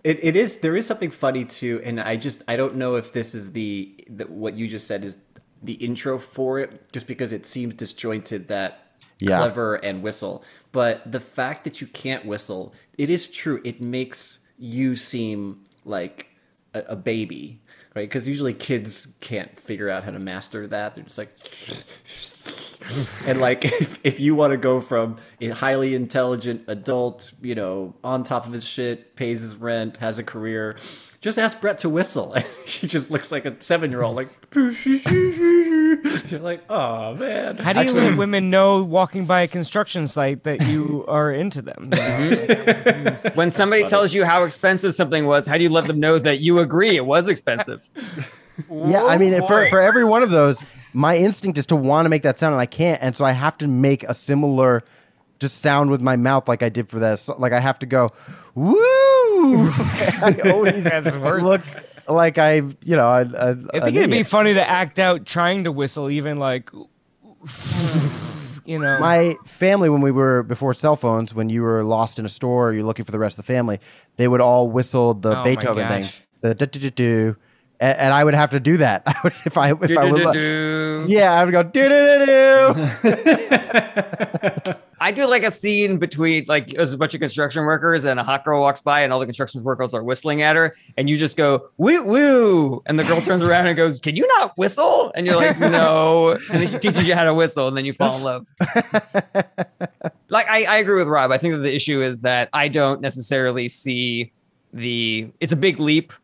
It, it is there is something funny too, and I just I don't know if this is the, the what you just said is the intro for it, just because it seems disjointed that Yeah. clever and whistle. But the fact that you can't whistle, it is true. It makes you seem like a, a baby, right? Because usually kids can't figure out how to master that. They're just like, and like if, if you want to go from a highly intelligent adult, you know, on top of his shit, pays his rent, has a career, just ask Brett to whistle. And she just looks like a seven year old, like you're like, oh man. How do you let women know walking by a construction site that you are into them? Mm-hmm. When somebody tells you how expensive something was, how do you let them know that you agree it was expensive? Yeah, I mean, for, for every one of those, my instinct is to want to make that sound, and I can't, and so I have to make a similar, just sound with my mouth, like I did for that. So- Like I have to go, woo. I always That's worse. look like I, you know, I, I, I think it'd be funny to act out trying to whistle, even like, you know. my family when we were before cell phones when you were lost in a store or you're looking for the rest of the family they would all whistle the Oh beethoven thing the do do do do and, and i would have to do that I would, if i if i would lo- Do-do-do-do. yeah i would go do do do do I do like a scene between like there's a bunch of construction workers and a hot girl walks by and all the construction workers are whistling at her and you just go woo woo and the girl turns around and goes can you not whistle? And you're like no. And then she teaches you how to whistle and then you fall in love. Like I, I agree with Rob. I think that the issue is that I don't necessarily see the it's a big leap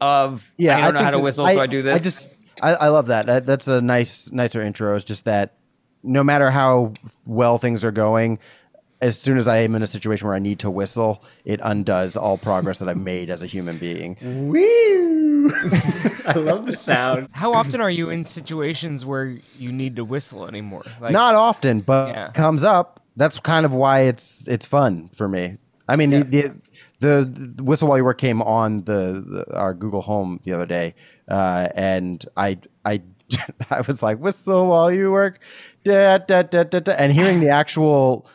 of yeah I don't know how to whistle so I do this. I just I, I love that. that that's a nice nicer intro it's just that no matter how well things are going as soon as I am in a situation where I need to whistle, it undoes all progress that I've made as a human being. Woo! I love the sound. How often are you in situations where you need to whistle anymore? Like, Not often, but Yeah. it comes up. That's kind of why it's it's fun for me. I mean, the, the the the whistle while you work came on the, the our Google Home the other day, uh, and I I I was like whistle while you work, da, da, da, da, da, and hearing the actual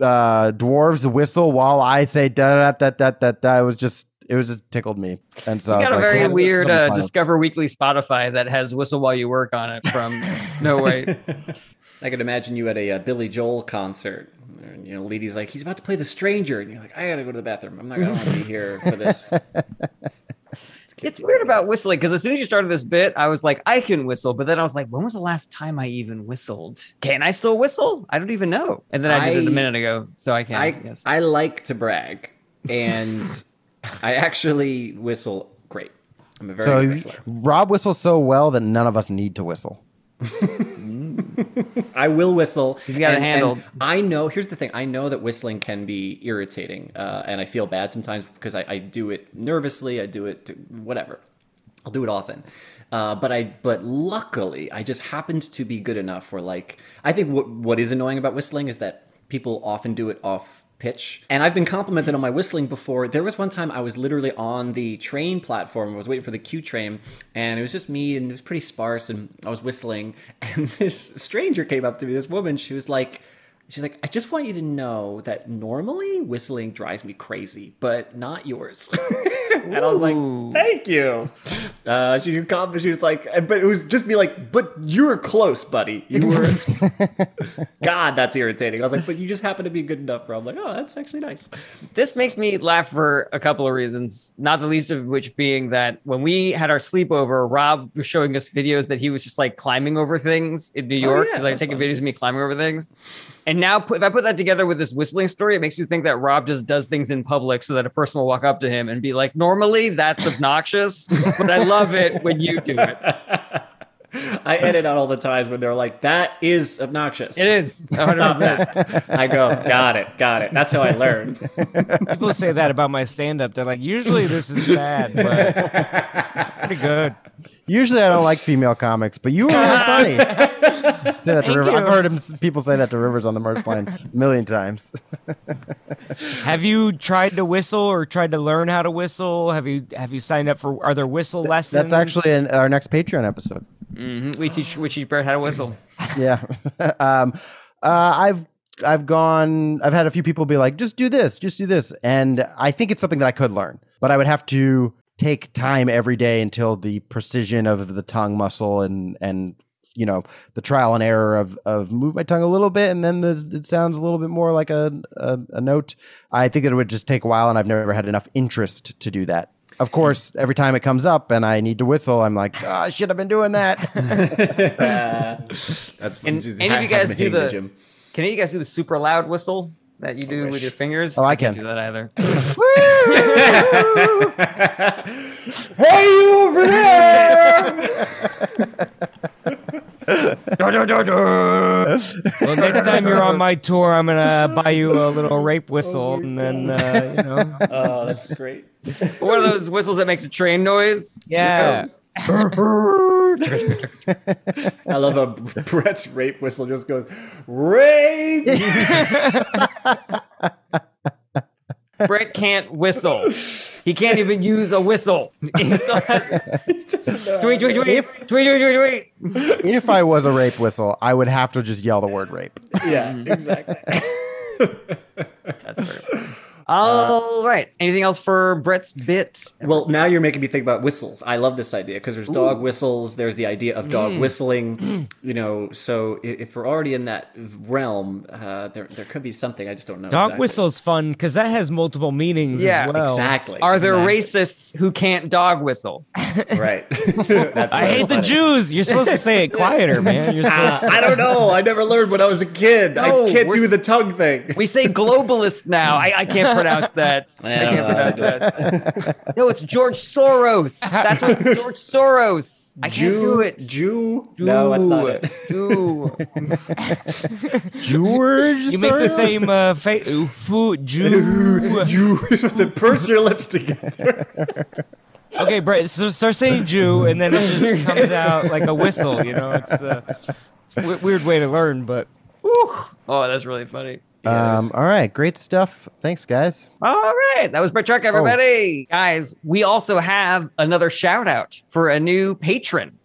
uh, dwarves whistle while I say da da da da da da, it was just it was just tickled me, and so I You got a like, very yeah, weird uh. Discover Weekly Spotify that has "Whistle While You Work" on it from Snow White. I could imagine you at a uh, Billy Joel concert. And, you know, Leedy's like, he's about to play The Stranger. And you're like, I gotta go to the bathroom. I'm not gonna want to be here for this. It's weird about whistling because as soon as you started this bit, I was like, I can whistle, but then I was like, when was the last time I even whistled? Can I still whistle? I don't even know. And then I, did it a minute ago, so I can. I, yes. I like to brag. And I actually whistle great. I'm a very So good whistler. Rob whistles so well that none of us need to whistle. I will whistle. He's got it and- and handled. I know. Here's the thing. I know that whistling can be irritating, uh, and I feel bad sometimes because I, I do it nervously. I do it to, whatever. I'll do it often. Uh, but I, but luckily, I just happened to be good enough for like. I think what what is annoying about whistling is that people often do it off pitch. And I've been complimented on my whistling before. There was one time I was literally on the train platform. I was waiting for the Q train, and it was just me, and it was pretty sparse. And I was whistling, and this stranger came up to me. This woman, she was like. She's like, I just want you to know that normally whistling drives me crazy, but not yours. and I was like, thank you. Uh, she called me. She was like, but it was just me like, but you were close, buddy. You were. God, that's irritating. I was like, but you just happen to be good enough, bro. I'm like, oh, that's actually nice. this makes me laugh for a couple of reasons, not the least of which being that when we had our sleepover, Rob was showing us videos that he was just like climbing over things in New York. Oh, yeah, He's like taking fun. videos of me climbing over things. And now, if I put that together with this whistling story, it makes me think that Rob just does things in public so that a person will walk up to him and be like, "Normally, that's obnoxious, but I love it when you do it." I edit out all the times when they're like, that is obnoxious. It is 100. percent I go, got it, got it. That's how I learn. People say that about my stand up. They're like, usually this is bad, but pretty good. Usually, I don't like female comics, but you were really funny. say that to River. you. I've heard him, people say that to Rivers on the March Plane a million times. Have you tried to whistle or tried to learn how to whistle? Have you have you signed up for are there whistle lessons? That's actually in our next Patreon episode. Mhm. We teach we teach Brett how to whistle. Yeah. um, uh, I've I've gone. I've had a few people be like, "Just do this, just do this," and I think it's something that I could learn, but I would have to take time every day until the precision of the tongue muscle and and you know the trial and error of of move my tongue a little bit and then the, it sounds a little bit more like a, a a note. I think it would just take a while, and I've never had enough interest to do that. of course, every time it comes up and I need to whistle, I'm like, oh, I should have been doing that. That's And just any of you guys do hitting the- gym. Can any of you guys do the super loud whistle that you do with your fingers? Oh, I can't can. do that either. hey, you over there! Well, next time you're on my tour, I'm gonna buy you a little rape whistle, and then uh, you know, Oh, that's great. One of those whistles that makes a train noise. yeah. I love a Brett's rape whistle just goes rape. Brett can't whistle. He can't even use a whistle. He still has- tweet, tweet, tweet, tweet, tweet, tweet, tweet. if I was a rape whistle, I would have to just yell the word rape. yeah, exactly. That's very funny. All right. Anything else for Brett's bit? Well, now you're making me think about whistles. I love this idea because there's dog whistles. There's the idea of dog whistling. You know, so if we're already in that realm, uh, there there could be something I just don't know. Dog exactly. whistle's fun because that has multiple meanings Yeah, as well. Exactly. Are there exactly. racists who can't dog whistle? Right. That's I really hate the. Jews. You're supposed to say it quieter, man. You're supposed Uh, I don't know. I never learned when I was a kid. No, I can't do the tongue thing. We say globalist now. I, I can't pronounce that. I can't I pronounce that. No, it's George Soros. That's what George Soros. I can't do it. Jew? No, that's not it. Do. George, You make the same uh, fa- ooh, fu- Jew. Jew. You have to purse your lips together. Okay, Brett, so start saying Jew, and then it just comes out like a whistle. You know, it's, uh, it's a w- weird way to learn, but Oh, that's really funny. Um, all right, great stuff. Thanks, guys. All right. That was Brett Truck, everybody. Guys, we also have another shout out for a new patron.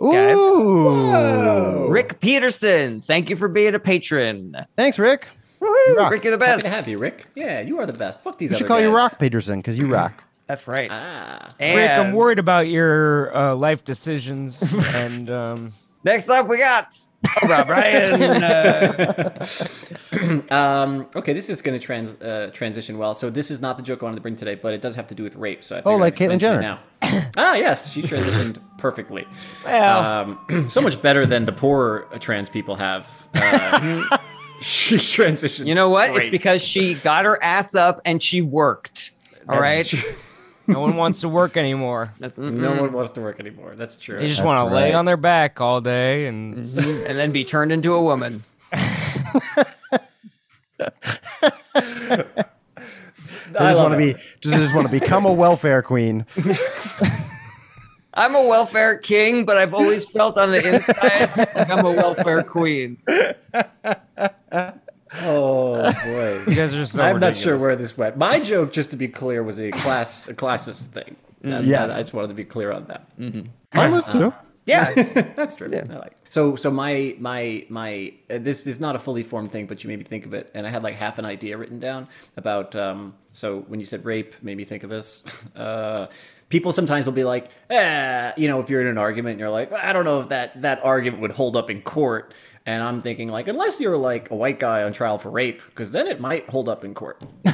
Guys. Ooh. Rick Peterson. Thank you for being a patron. Thanks, Rick. Woohoo, rock. Rick, you're the Happy best. to have you, Rick. Yeah, you are the best. Fuck these We should call you. Rock Peterson because you rock. That's right. Ah. Rick, I'm worried about your uh, life decisions, and um, Next up, we got Cobra Brian. Uh, Um, okay, this is going to trans uh, transition well. So this is not the joke I wanted to bring today, but it does have to do with rape. So I Oh, like I'd Caitlyn Jenner. Now. ah, yes, she transitioned perfectly. well, Um, so much better than the poor uh, trans people have. Uh, she transitioned. you know what? It's because she got her ass up and she worked. All right. That's true. No one wants to work anymore. That's- No one wants to work anymore. That's true. They just want to lay on their back all day, and mm-hmm. and then be turned into a woman. I I just want to be just, just want to become a welfare queen. I'm a welfare king, but I've always felt on the inside like I'm a welfare queen. Oh boy. you guys are so. I'm not sure where this went. My joke, just to be clear, was a class a classist thing. And Yes. I just wanted to be clear on that. Mine was too. Yeah. That's true. Yeah. I like. So, so my my my uh, this is not a fully formed thing, but you made me think of it, and I had like half an idea written down about. Um, so when you said rape, made me think of this. Uh, people sometimes will be like, eh, you know, if you're in an argument, and you're like, I don't know if that that argument would hold up in court. And I'm thinking like, unless you're like a white guy on trial for rape, because then it might hold up in court.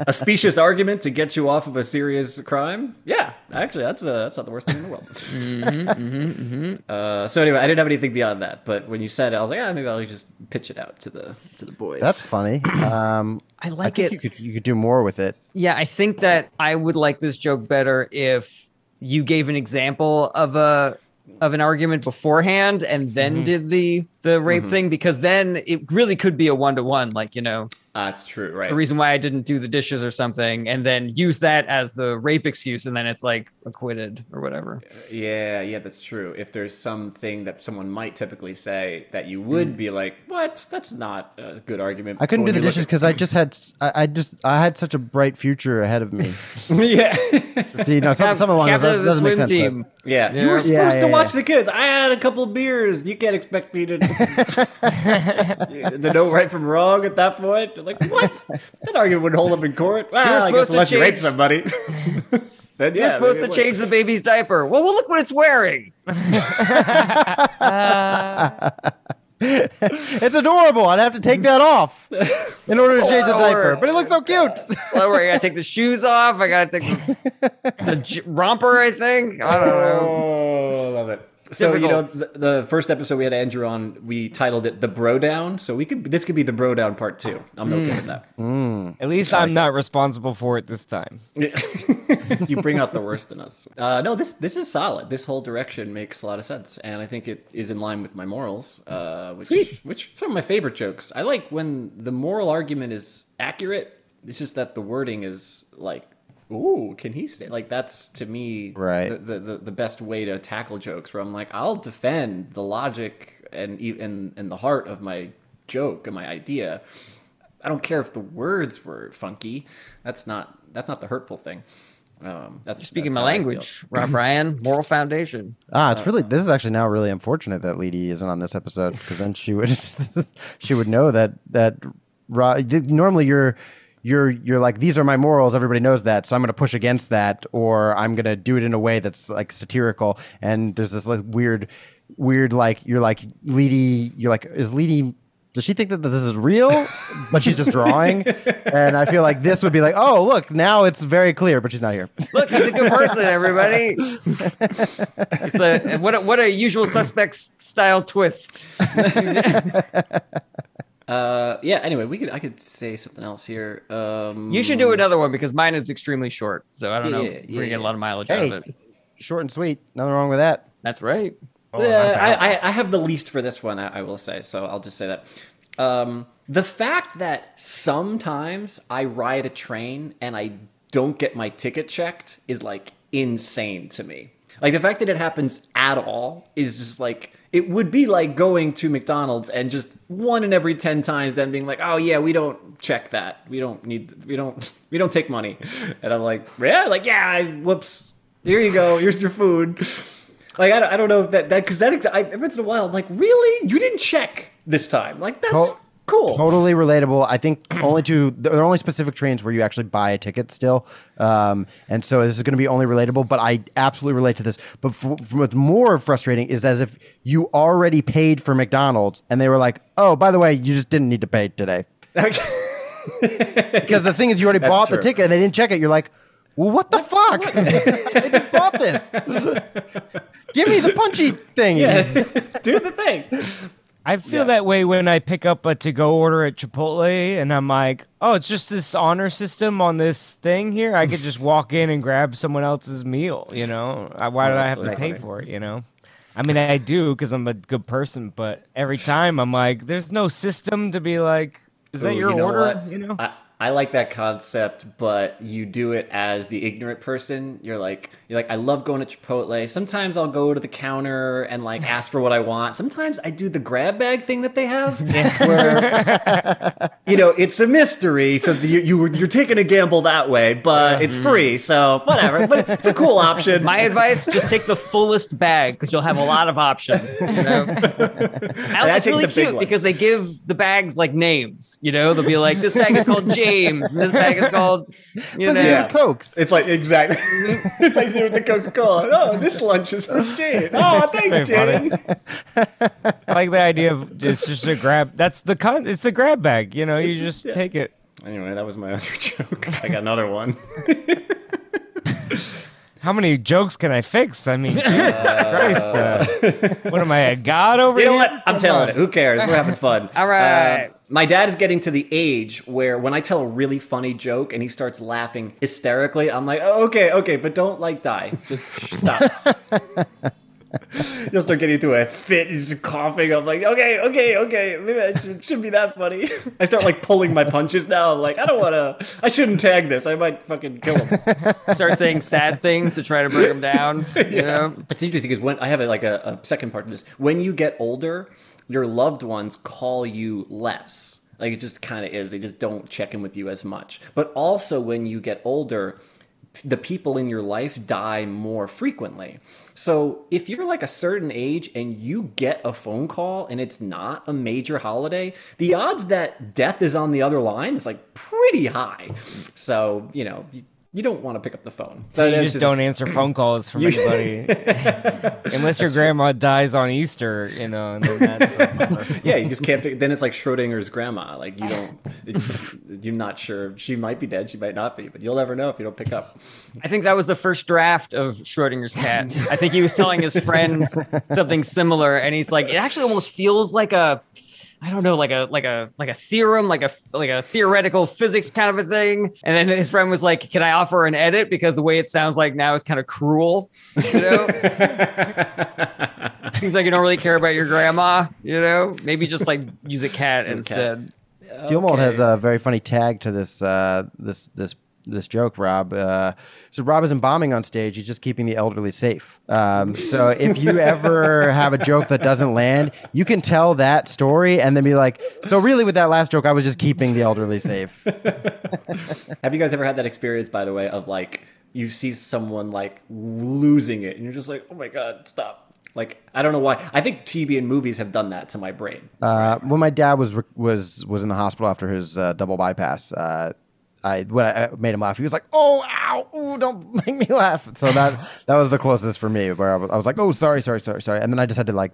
a specious argument to get you off of a serious crime. Yeah, actually, that's uh that's not the worst thing in the world. Uh, so anyway, I didn't have anything beyond that. But when you said it, I was like, ah, maybe I'll just pitch it out to the to the boys. That's funny. Um, I I like think it. you could you could do more with it. Yeah, I think that I would like this joke better if you gave an example of a of an argument beforehand and then mm-hmm. did the the rape mm-hmm. thing because then it really could be a one to one like you know Ah, that's true, right? the reason why I didn't do the dishes or something and then use that as the rape excuse and then it's like acquitted or whatever. Uh, yeah, yeah, that's true. If there's something that someone might typically say that you hmm. would be like, "What? That's not a good argument." I couldn't do the dishes because I just had I just I had such a bright future ahead of me. yeah, See, you know, some, Cap- some along those lines of the doesn't make sense. team. but- yeah. Yeah. You were supposed yeah, to watch yeah. the kids. I had a couple beers. You can't expect me to to know right from wrong at that point. Like what? that argument would hold up in court. Well, I guess supposed to unless you rape change- somebody. then yeah, You're supposed to change the baby's diaper. Well, well, look what it's wearing. it's adorable. I'd have to take that off in order to change the diaper, but it looks so cute. Uh, well, I gotta take the shoes off. I gotta take the, the j- romper. I think. I don't know. Oh, love it. So you know, the, the first episode we had Andrew on, we titled it "The Bro Down." So we could this could be the Bro Down Part Two. I'm okay with that. At least I'm not responsible for it this time. you bring out the worst in us. Uh, no, this this is solid. This whole direction makes a lot of sense, and I think it is in line with my morals, uh, which which some of my favorite jokes. I like when the moral argument is accurate. It's just that the wording is like, "Ooh, can he say?" Like that's to me Right. the, the, the, the best way to tackle jokes. Where I'm like, I'll defend the logic and e- and and the heart of my joke and my idea. I don't care if the words were funky. That's not that's not the hurtful thing. Um, that's Speaking that's my how I feel. language, Rob Ryan, moral foundation. Ah, it's really. This is actually now really unfortunate that Leedy isn't on this episode because then she would she would know that that Rob, normally you're you're you're like these are my morals. Everybody knows that, so I'm going to push against that, or I'm going to do it in a way that's like satirical. And there's this like weird weird like you're like Leedy. You're like is Leedy. Does she think that this is real, but she's just drawing? and I feel like this would be like, oh, look, now it's very clear, but she's not here. Look, he's a good person, everybody. it's a what a, what a usual suspects style twist. Uh, yeah. Anyway, we could I could say something else here. Um, You should do another one because mine is extremely short. So I don't know Yeah, if yeah, we're gonna get a lot of mileage out of it. short and sweet. Nothing wrong with that. That's right. Yeah, I, I, I have the least for this one, I, I will say. So I'll just say that. Um, the fact that sometimes I ride a train and I don't get my ticket checked is like insane to me. Like the fact that it happens at all is just like it would be like going to McDonald's and just one in every 10 times then being like, "Oh yeah, we don't check that. We don't need we don't we don't take money." And I'm like, "Yeah, like yeah, I, whoops. Here you go. Here's your food." Like I don't, I don't know if that that because that I, every once in a while I'm like really you didn't check this time like that's cool Totally relatable. I think only to there are only specific trains where you actually buy a ticket still, um, and so this is going to be only relatable. But I absolutely relate to this. But f- what's more frustrating is as if you already paid for McDonald's and they were like, "Oh, by the way, you just didn't need to pay today." Because the thing is, you already That's bought the ticket and they didn't check it. You're like, "Well, what the fuck? I just bought this. Give me the punchy thing." yeah do the thing I feel that way when I pick up a to-go order at Chipotle, and I'm like, "Oh, it's just this honor system on this thing here. I could just walk in and grab someone else's meal. You know, I, why did I have to pay for it? You know." I mean, I do because I'm a good person, but every time I'm like, "There's no system to be like, is that Ooh, your you know order?" what? You know, I, I like that concept but you do it as the ignorant person. You're like you're like I love going to Chipotle. Sometimes I'll go to the counter and like ask for what I want. Sometimes I do the grab bag thing that they have where you know it's a mystery so you, you you're taking a gamble that way but it's free so whatever but it's a cool option. My advice: just take the fullest bag because you'll have a lot of options. You know? I I it's really cute because they give the bags like names. You know, they'll be like, "This bag is called James, and this bag is called," you So know. they Yeah. do Cokes. It's like exactly. it's like with the Coca Cola. Oh, this lunch is for Jane. Oh, thanks, Very. Jane. I like the idea of it's just a grab. That's the con. It's a grab bag. You know, you just take it. Anyway, that was my other joke. I got another one. How many jokes can I fix? I mean, Jesus Christ! Uh, what am I, a god over You know here? what? I'm telling it. Who cares? We're having fun. All right. Uh, my dad is getting to the age where when I tell a really funny joke and he starts laughing hysterically, I'm like, oh, okay, okay, but don't like die. Just stop. He'll start getting into a fit. He's just coughing. I'm like, okay, okay, okay. Maybe I should, shouldn't be that funny. I start like pulling my punches now. I'm like, I don't want to. I shouldn't tag this. I might fucking kill him. Start saying sad things to try to bring him down. You know, It's interesting because when I have a, like a, a second part to this, when you get older, your loved ones call you less. Like it just kind of is. They just don't check in with you as much. But also when you get older, the people in your life die more frequently. So if you're like a certain age and you get a phone call and it's not a major holiday, the odds that death is on the other line is like pretty high. So, you know, you don't want to pick up the phone. So you that's just don't answer phone calls from You- anybody, unless your grandma dies on Easter, you know. And then that's Yeah, you just can't pick. Then it's like Schrodinger's grandma. Like you don't, it, you're not sure. She might be dead. She might not be. But you'll never know if you don't pick up. I think that was the first draft of Schrodinger's cat. I think he was telling his friends something similar, and he's like, it actually almost feels like a, I don't know, like a like a like a theorem, like a like a theoretical physics kind of a thing. And then his friend was like, "Can I offer an edit because the way it sounds like now is kind of cruel." You know, seems like you don't really care about your grandma. You know, maybe just like use a cat instead. Steel Mold has a very funny tag to this uh, this this this joke, Rob. Uh, so Rob isn't bombing on stage; he's just keeping the elderly safe. Um, so if you ever have a joke that doesn't land, you can tell that story and then be like, "So really, with that last joke, I was just keeping the elderly safe." Have you guys ever had that experience, by the way, of like you see someone like losing it, and you're just like, oh my god, stop. Like I don't know why. I think TV and movies have done that to my brain. Uh, when my dad was was was in the hospital after his uh, double bypass, uh, I when I I made him laugh, he was like, "Oh, ow, ooh, don't make me laugh." So that that was the closest for me, where I was, I was like, "Oh, sorry, sorry, sorry, sorry," and then I just had to like.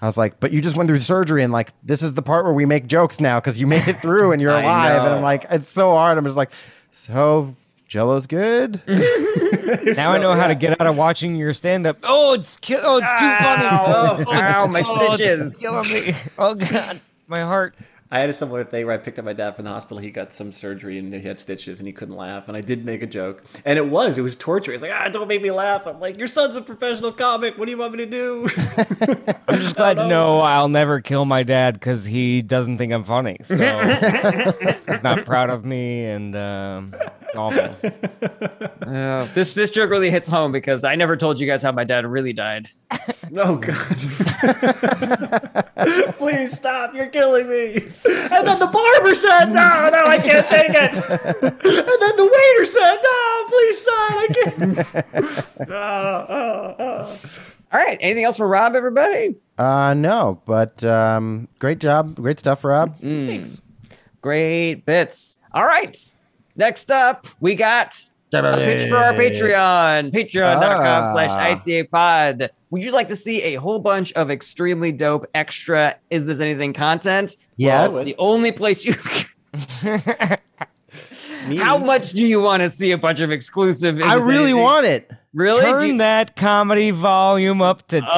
I was like, but you just went through surgery, and like, this is the part where we make jokes now because you made it through and you're I alive. And. I'm like, it's so hard. I'm just like, so Jello's good. now I know how to get out of watching your stand up. Oh, it's ki- oh, it's too funny. Ow, Oh, ow, my oh, it's stitches. killing me. Oh god, my heart. I had a similar thing where I picked up my dad from the hospital. He got some surgery and he had stitches and he couldn't laugh. And I did make a joke, and it was it was torture. He's like, ah, don't make me laugh. I'm like, your son's a professional comic. What do you want me to do? I'm just glad to know I'll never kill my dad because he doesn't think I'm funny. So he's not proud of me and um, awful. Uh, this this joke really hits home because I never told you guys how my dad really died. oh god! Please stop! You're killing me. And then the barber said, no, no, I can't take it. And then the waiter said, no, please son, I can't. Oh, oh, oh. All right. Anything else for Rob, everybody? Uh, no, but um, great job, great stuff, Rob. Thanks. Great bits. All right. Next up, we got a pitch for our Patreon. Patreon.com Ah. slash ITA pod. Would you like to see a whole bunch of extremely dope extra Is This Anything content? Yes. Well, it's the only place you How much do you want to see a bunch of exclusive? I really Anything? want it. Really? Do Turn you- that comedy volume up to 10.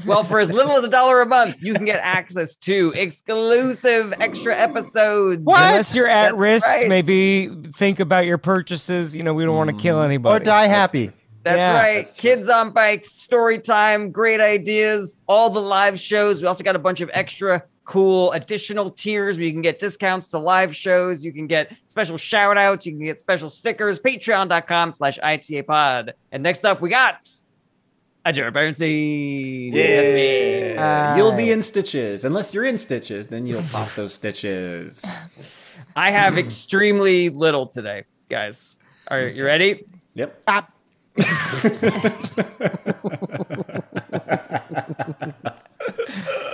well, for as little as a dollar a month, you can get access to exclusive extra episodes. What? Unless you're at That's risk, right. maybe think about your purchases. You know, we don't want to kill mm. anybody. Or die happy. That's Yeah. right. Kids on bikes, story time, great ideas, all the live shows. We also got a bunch of extra cool additional tiers where you can get discounts to live shows. You can get special shout outs. You can get special stickers. Patreon.com slash ITA pod. And next up, we got a Jared Bernstein. That's me. Yeah. You'll be in stitches. Unless you're in stitches, then you'll pop those stitches. I have extremely little today, guys. Are you ready? Yep.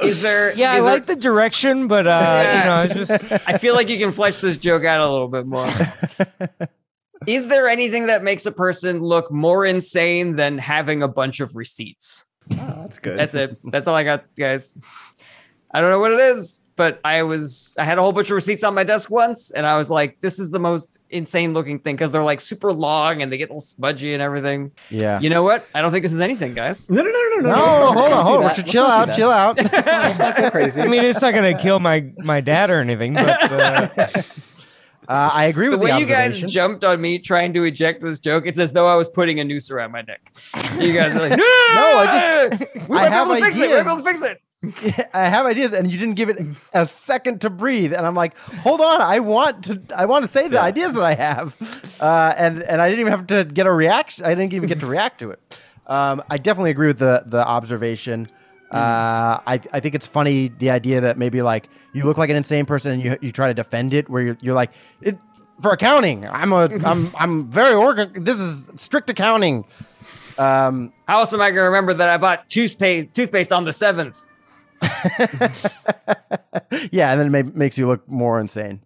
Is there? Yeah, I there- like the direction, but uh, Yeah. you know, it's just I feel like you can flesh this joke out a little bit more. Is there anything that makes a person look more insane than having a bunch of receipts? Oh, that's good. That's it. That's all I got, guys. I don't know what it is, but I was I had a whole bunch of receipts on my desk once, and I was like, this is the most insane looking thing because they're like super long and they get all smudgy and everything. Yeah. You know what? I don't think this is anything, guys. No, no, no, no, no. no, hold on, hold on. that. Chill out, chill out. that. Not crazy. I mean, it's not gonna kill my my dad or anything, but uh, Uh, I agree with The with the, way you guys jumped on me trying to eject this joke, it's as though I was putting a noose around my neck. You guys are like, no, I just we I might be have able to fix it. We're ideas. able to fix it. I have ideas, and you didn't give it a second to breathe. And I'm like, hold on, I want to, I want to say the Yeah. ideas that I have, uh, and and I didn't even have to get a reaction. I didn't even get to react to it. Um, I definitely agree with the the observation. Uh, I I think it's funny the idea that maybe like you look like an insane person and you you try to defend it, where you're you're like it for accounting. I'm a I'm I'm very organ. This is strict accounting. Um, How else am I going to remember that I bought toothpaste toothpaste on the seventh? yeah, and then it ma- makes you look more insane.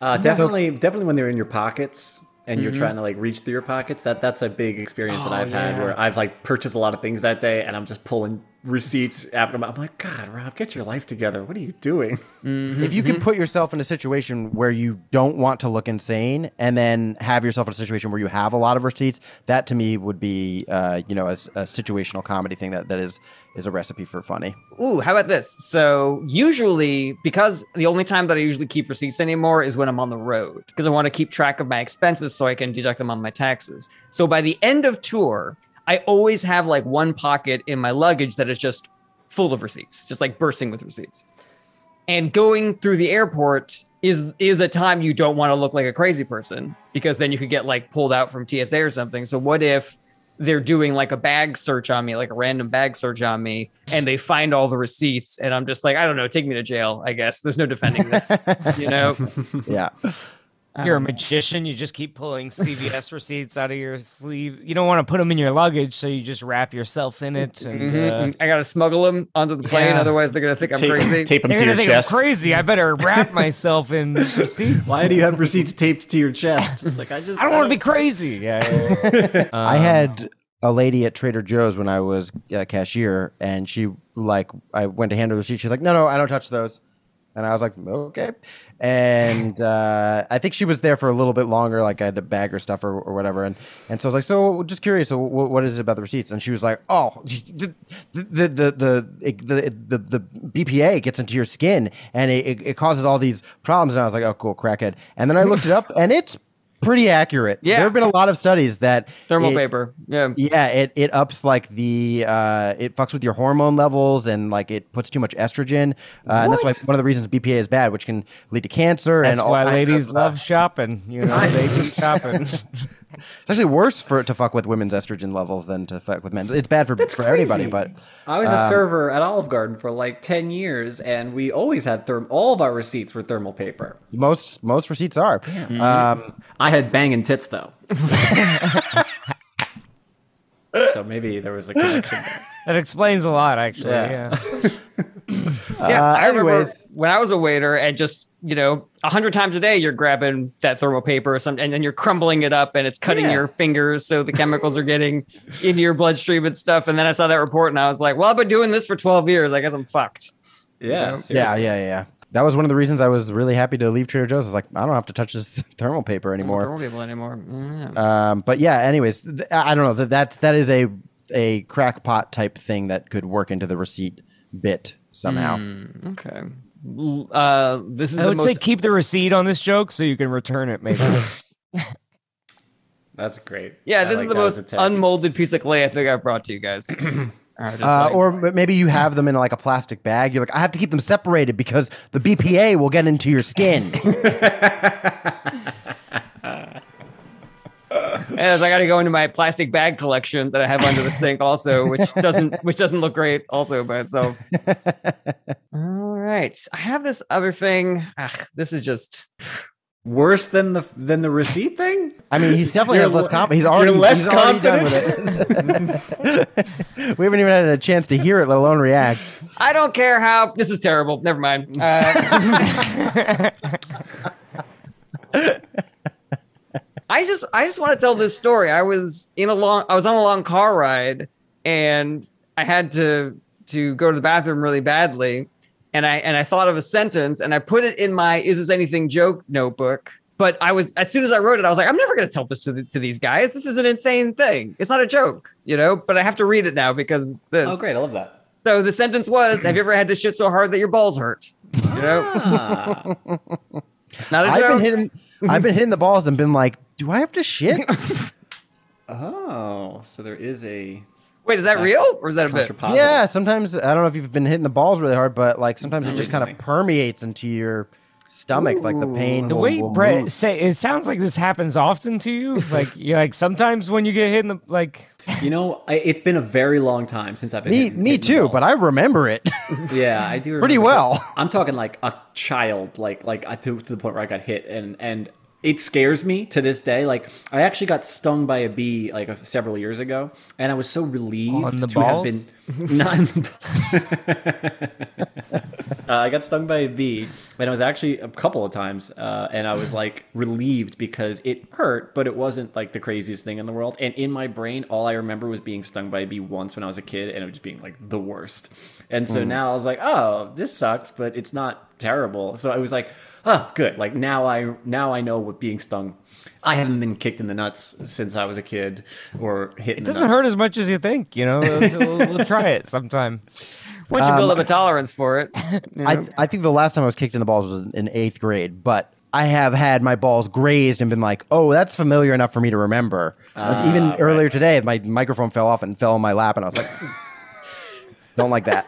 Uh, definitely, definitely when they're in your pockets and Mm-hmm. you're trying to like reach through your pockets. That that's a big experience that Oh, I've had where I've like purchased a lot of things that day, and I'm just pulling receipts after. I'm like, God, Rob, get your life together. What are you doing? If you can put yourself in a situation where you don't want to look insane, and then have yourself in a situation where you have a lot of receipts, that to me would be, uh, you know, a, a situational comedy thing that, that is is a recipe for funny. Ooh, how about this? So usually, because the only time that I usually keep receipts anymore is when I'm on the road, because I want to keep track of my expenses so I can deduct them on my taxes. So by the end of tour, I always have like one pocket in my luggage that is just full of receipts, just like bursting with receipts. And going through the airport is is a time you don't want to look like a crazy person because then you could get like pulled out from TSA or something. So what if they're doing like a bag search on me, like a random bag search on me, and they find all the receipts, and I'm just like, I don't know, take me to jail. I guess there's no defending this, you know. Yeah. You're a magician. You just keep pulling CVS receipts out of your sleeve. You don't want to put them in your luggage, so you just wrap yourself in it. And uh, Mhm. I gotta smuggle them onto the plane, Yeah. otherwise they're gonna think I'm crazy. tape them they're to your think chest. I'm crazy. I better wrap myself in receipts. Why do you have receipts taped to your chest? It's like I just I don't want to be crazy. Yeah. yeah, yeah. I had a lady at Trader Joe's when I was uh, cashier, and she like I went to hand her the receipt. She's like, "No, no, I don't touch those," and I was like, "Okay." And uh, I think she was there for a little bit longer, like I had to bag her stuff or, or whatever. And and so I was like, "So, just curious, so what, is it about the receipts?" And she was like, "Oh, the the the the the, the, BPA gets into your skin, and it, it causes all these problems." And I was like, "Oh, cool, crackhead." And then I looked it up, and it's pretty accurate. Yeah. there have been a lot of studies that Thermal it- paper. Yeah. yeah, it, it ups like the uh, it fucks with your hormone levels and like it puts too much estrogen, uh, and that's why one of the reasons BPA is bad, which can lead to cancer. That's and all why kinds ladies of, love shopping. You know, they keep shopping. It's actually worse for to fuck with women's estrogen levels than to fuck with men. It's bad for for everybody, but I was a server at Olive Garden for like ten years, and we always had therm. All of our receipts were thermal paper. most most receipts are. Um, I had banging tits though. so maybe there was a connection there. That explains a lot, actually. Yeah. Yeah. Yeah, Uh, I remember when I was a waiter and just, you know, a hundred times a day you're grabbing that thermal paper or something and then you're crumbling it up and it's cutting Yeah. your fingers so the chemicals are getting into your bloodstream and stuff. And then I saw that report and I was like, well, I've been doing this for 12 years. I guess I'm fucked. Yeah, know? yeah, yeah, yeah. That was one of the reasons I was really happy to leave Trader Joe's. I was like, I don't have to touch this thermal paper anymore. Thermal people anymore. Mm. Um, but yeah, anyways, th- I I don't know that that's that is a a crackpot type thing that could work into the receipt bit somehow. Okay. L- Uh, this is I the would most say keep the receipt on this joke so you can return it, maybe. That's great. Yeah, I this like is the most unmolded piece of clay I think I've brought to you guys. Are Uh, like- or maybe you have them in like a plastic bag. You're like, I have to keep them separated because the BPA will get into your skin. As I got to go into my plastic bag collection that I have under the sink, also, which doesn't which doesn't look great, also by itself. All right, I have this other thing. Ugh, this is just worse than the than the receipt thing. I mean, he's definitely You're has less le- confidence. He's you're already less he's already done with it. we haven't even had a chance to hear it, let alone react. I don't care how this is terrible. Never mind. Uh, I just I just want to tell this story. I was in a long I was on a long car ride and I had to to go to the bathroom really badly and I and I thought of a sentence and I put it in my is this anything joke notebook. But I was as soon as I wrote it, I was like, I'm never going to tell this to the, to these guys. This is an insane thing. It's not a joke, you know. But I have to read it now because this. Oh, great! I love that. So the sentence was, "Have you ever had to shit so hard that your balls hurt?" You know, Ah, not a I've been hitting I've been hitting the balls and been like, do I have to shit? oh, so there is a Wait, is that real or is that a bit? contrapositive. yeah, sometimes I don't know if you've been hitting the balls really hard, but like sometimes it just kind of permeates into your stomach, like the pain. The will- way will Brett move. say it sounds like this happens often to you. Like you like sometimes when you get hit in the like You know, I, it's been a very long time since I've been. Me, hitting- me hitting too, but I remember it. Yeah, I do Pretty remember- well. I'm talking like a child, like like I- to, to the point where I got hit, and and it scares me to this day. Like I actually got stung by a bee like a, several years ago, and I was so relieved to have been not. uh, I got stung by a bee, and it was actually a couple of times, uh, and I was like relieved because it hurt, but it wasn't like the craziest thing in the world. And in my brain, all I remember was being stung by a bee once when I was a kid, and it was just being like the worst. And so now I was like, oh, this sucks, but it's not terrible. So I was like, oh, good. Like now I now I know what being stung. I haven't been kicked in the nuts since I was a kid or hit. It doesn't hurt as much as you think. You know, we'll, we'll try it sometime. Once you build up um, a tolerance for it, you know? I, I think the last time I was kicked in the balls was in eighth grade, but I have had my balls grazed and been like, oh, that's familiar enough for me to remember. Like, even ah, earlier today, my microphone fell off and fell on my lap, and I was like, don't like that.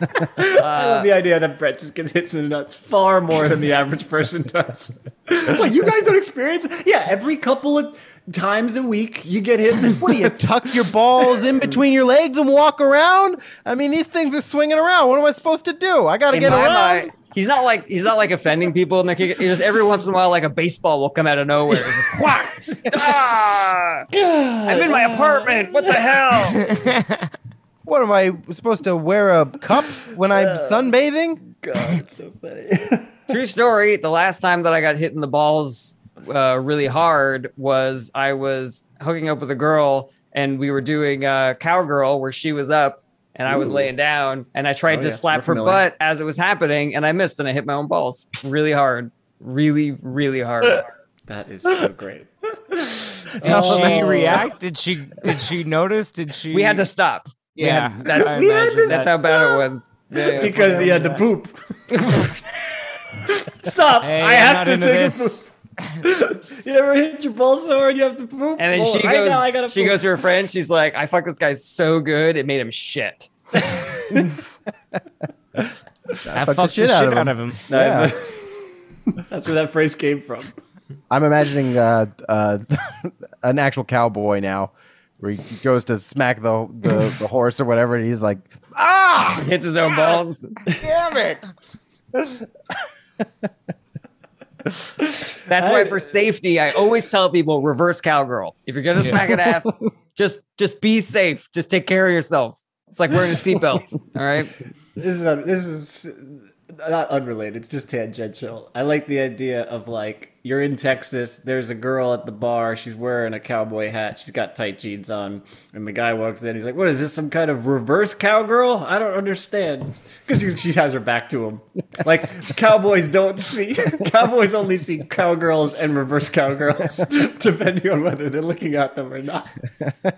I love the idea that Brett just gets hit in the nuts far more than the average person does. what, you guys don't experience? it? Yeah, every couple of times a week you get hit. In the what do you tuck your balls in between your legs and walk around? I mean, these things are swinging around. What am I supposed to do? I got to get around. mind, he's not like he's not like offending people and they're kicking. Just every once in a while, like a baseball will come out of nowhere. It's just whack. ah! I'm in my apartment. What the hell? What am I supposed to wear a cup when I'm sunbathing? God, it's so funny. True story. The last time that I got hit in the balls uh, really hard was I was hooking up with a girl and we were doing uh, cowgirl where she was up and I was laying down and I tried Oh, to yeah. slap her butt as it was happening and I missed and I hit my own balls really hard, really, really hard. that is so great. Did she react? Did she? Did she notice? Did she? We had to stop. We Yeah, had- that's, I imagine that's how bad it was. Yeah. Because he had to poop. Stop! Hey, I have to take this. a poop. you ever hit your balls so hard you have to poop? And then Well, she right goes, now I gotta she poop. goes to her friend. She's like, "I fucked this guy so good, it made him shit." I fucked fucked the shit out of him. out of him. No, Yeah. That's where that phrase came from. I'm imagining uh, uh, an actual cowboy now, where he goes to smack the, the, the horse or whatever, and he's like, "Ah, Hits his own balls. damn it!" That's why, for safety, I always tell people reverse cowgirl. If you're gonna smack an ass, just just be safe. Just take care of yourself. It's like wearing a seatbelt. All right. This is this is not unrelated. It's just tangential. I like the idea of like you're in Texas. There's a girl at the bar. She's wearing a cowboy hat. She's got tight jeans on, and the guy walks in. He's like, "What is this? Some kind of reverse cowgirl? I don't understand." Because she has her back to him. Like cowboys don't see. Cowboys only see cowgirls and reverse cowgirls, depending on whether they're looking at them or not.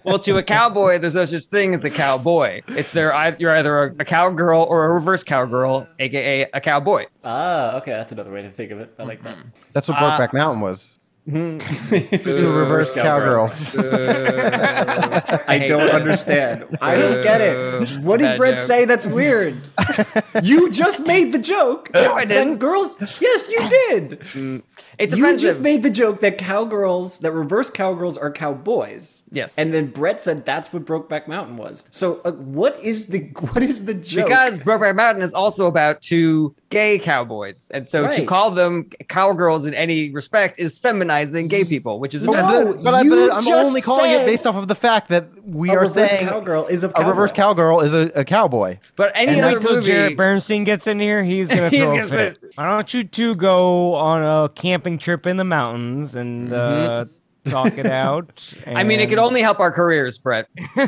Well, to a cowboy, there's no such thing as a cowboy. It's there. You're either a, a cowgirl or a reverse cowgirl, aka a cowboy. Ah, okay, that's another way to think of it. I like that. Mm-hmm. That's what Brokeback uh, Mountain was. Mm-hmm. Just Two reverse cowgirls. I don't understand. I don't get it. Uh, what did Bad Brett joke. say that's weird? you just made the joke. No, I didn't. girls, yes, you did. Mm. It's you offensive. just made the joke that cowgirls, that reverse cowgirls are cowboys. Yes. And then Brett said that's what Brokeback Mountain was. So uh, what is the what is the joke? because Brokeback Mountain is also about two gay cowboys, and so to call them cowgirls in any respect is feminizing gay people, which is No, offensive. but, I, but I'm only calling it based off of the fact that we are saying cowgirl is a a reverse cowgirl is a, a cowboy. But any And other wait till movie, Jared Bernstein gets in here. He's gonna He's throw a gonna fit. say- Why don't you two go on a camping trip in the mountains and uh, talk it out? Mm-hmm. I mean, it could only help our careers, Brett. I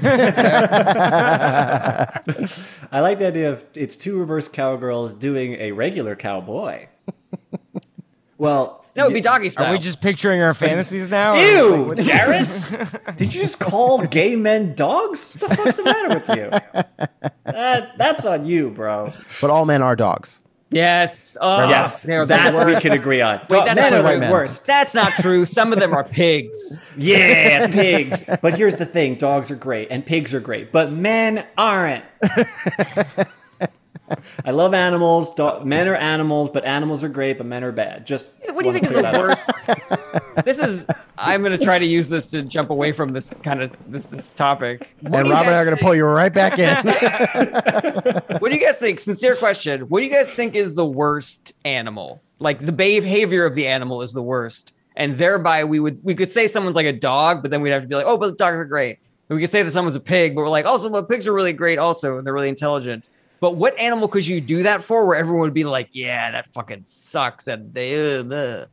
like the idea of it's two reverse cowgirls doing a regular cowboy. Well, No, it'd be doggy style. Are we just picturing our fantasies now? or- Ew, Jared! Did you just call gay men dogs? What the fuck's the matter with you? That, that's on you, bro. But all men are dogs. Yes. Oh, Yes, they're the that we can agree on. Wait, Dog- that's men not are right, the worst. That's not true. Some of them are pigs. Yeah, pigs. But here's the thing: dogs are great and pigs are great, but men aren't. I love animals. Dog, men are animals, but animals are great, but men are bad. Just What do you think is the worst? this is. I'm going to try to use this to jump away from this kind of this this topic. What and do you Rob and I guys are going to pull you right back in. What do you guys think? Sincere question. What do you guys think is the worst animal? Like the behavior of the animal is the worst, and thereby we would we could say someone's like a dog, but then we'd have to be like, oh, but dogs are great. And we could say that someone's a pig, but we're like, also, but pigs are really great, also, and they're really intelligent. But what animal could you do that for, where everyone would be like, yeah, that fucking sucks, and they, uh.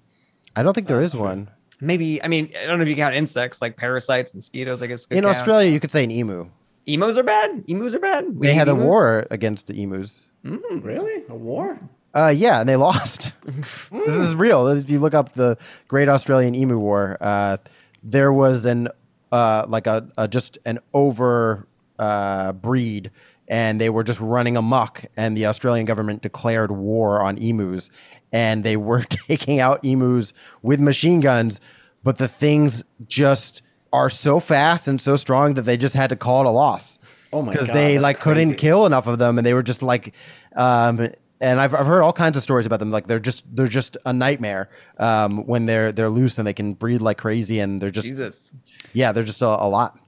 I don't think there is one. maybe I mean I don't know if you count insects like parasites, and mosquitoes. I guess could In count. Australia, you could say an emu. Emus are bad. Emus are bad. We They hate had a war against the emus. Really? A war? Uh, yeah, and they lost. this is real. If you look up the Great Australian Emu War, uh, there was an uh, like a, a just an over uh, breed, and they were just running amok. And the Australian government declared war on emus, and they were taking out emus with machine guns. But the things just are so fast and so strong that they just had to call it a loss. Oh my Because they like couldn't kill enough of them, and they were just like, um, and I've, I've heard all kinds of stories about them. Like they're just they're just a nightmare um, when they're they're loose and they can breed like crazy, and they're just Jesus. yeah, they're just a, a lot.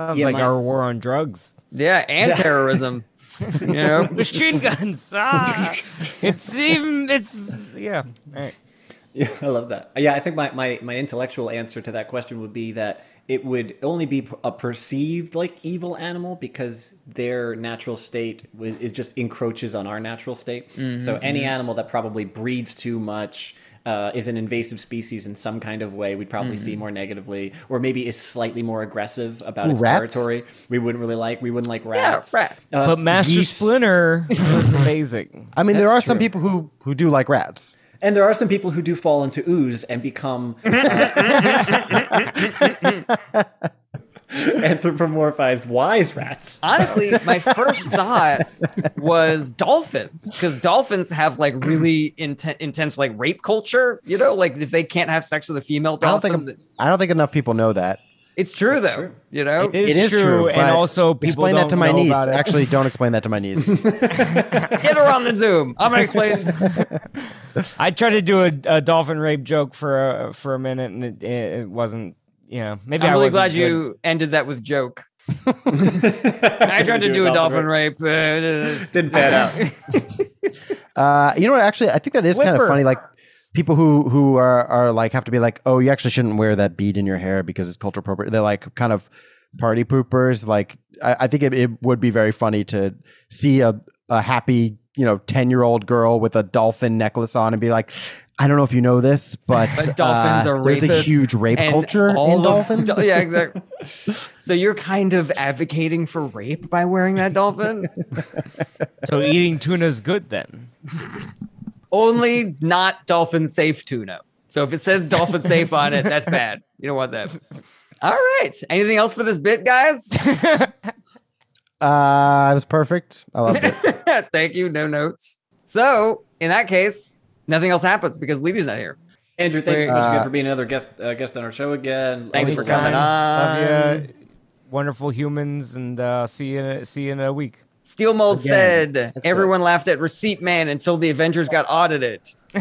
Sounds Yeah, like my- our war on drugs. Yeah, and terrorism. you know, Machine guns. Ah, it's even. It's yeah. All right. Yeah, I love that. Yeah, I think my, my, my intellectual answer to that question would be that it would only be a perceived like evil animal because their natural state is just encroaches on our natural state. So any animal that probably breeds too much. Uh, is an invasive species in some kind of way, we'd probably see more negatively, or maybe is slightly more aggressive about Ooh, its rats? territory. We wouldn't really like. We wouldn't like yeah, rats. rat. Uh, But Master geese- Splinter was amazing. I mean, there That's are some people who who do like rats. And there are some people who do fall into ooze and become uh, anthropomorphized wise rats. Honestly, my first thought was dolphins because dolphins have like really inten- intense like rape culture. You know, like if they can't have sex with a female I don't dolphin, think I don't think enough people know that. it's true though. true. You know, It is, It is true, and also people explain don't that to my niece. Actually, don't explain that to my niece. get her on the Zoom. I'm gonna explain. I tried to do a, a dolphin rape joke for a, for a minute, and it, it wasn't. You know, maybe I'm I really wasn't glad good. you ended that with joke. I tried to do a dolphin rape. uh, Didn't pan out. Uh, you know what? Actually, I think that is kind of funny. Like people who who are are like have to be like, oh, you actually shouldn't wear that bead in your hair because it's culture appropriate. They're like kind of party poopers. Like I, I think it, it would be very funny to see a a happy you know ten year old girl with a dolphin necklace on and be like. I don't know if you know this, but, But dolphins uh, are there's a huge rape culture all in of- dolphins. do- yeah, exactly. so you're kind of advocating for rape by wearing that dolphin? So eating tuna is good then. Only not dolphin safe tuna. So if it says dolphin safe on it, that's bad. You don't want that. All right. Anything else for this bit, guys? Uh, it was perfect. I loved it. Thank you. No notes. So in that case, nothing else happens because Levy's not here. Andrew, thanks so much Uh, again for being another guest uh, guest on our show again. Thanks for coming Anytime. on. Love ya. Wonderful humans, and uh, see you in a, see you in a week. Steel Mold Again, said that's everyone this. laughed at Receipt Man until the Avengers got audited.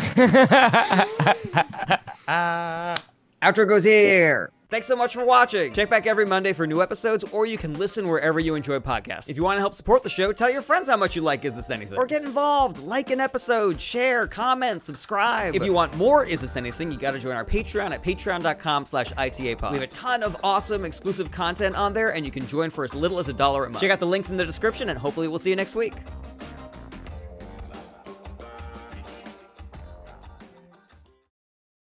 Outro goes here. Thanks so much for watching. Check back every Monday for new episodes, or you can listen wherever you enjoy podcasts. If you want to help support the show, tell your friends how much you like Is This Anything? Or get involved, like an episode, share, comment, subscribe. If you want more Is This Anything, you gotta join our Patreon at patreon.com slash ITAPod. We have a ton of awesome exclusive content on there, and you can join for as little as a dollar a month. Check out the links in the description, and hopefully we'll see you next week.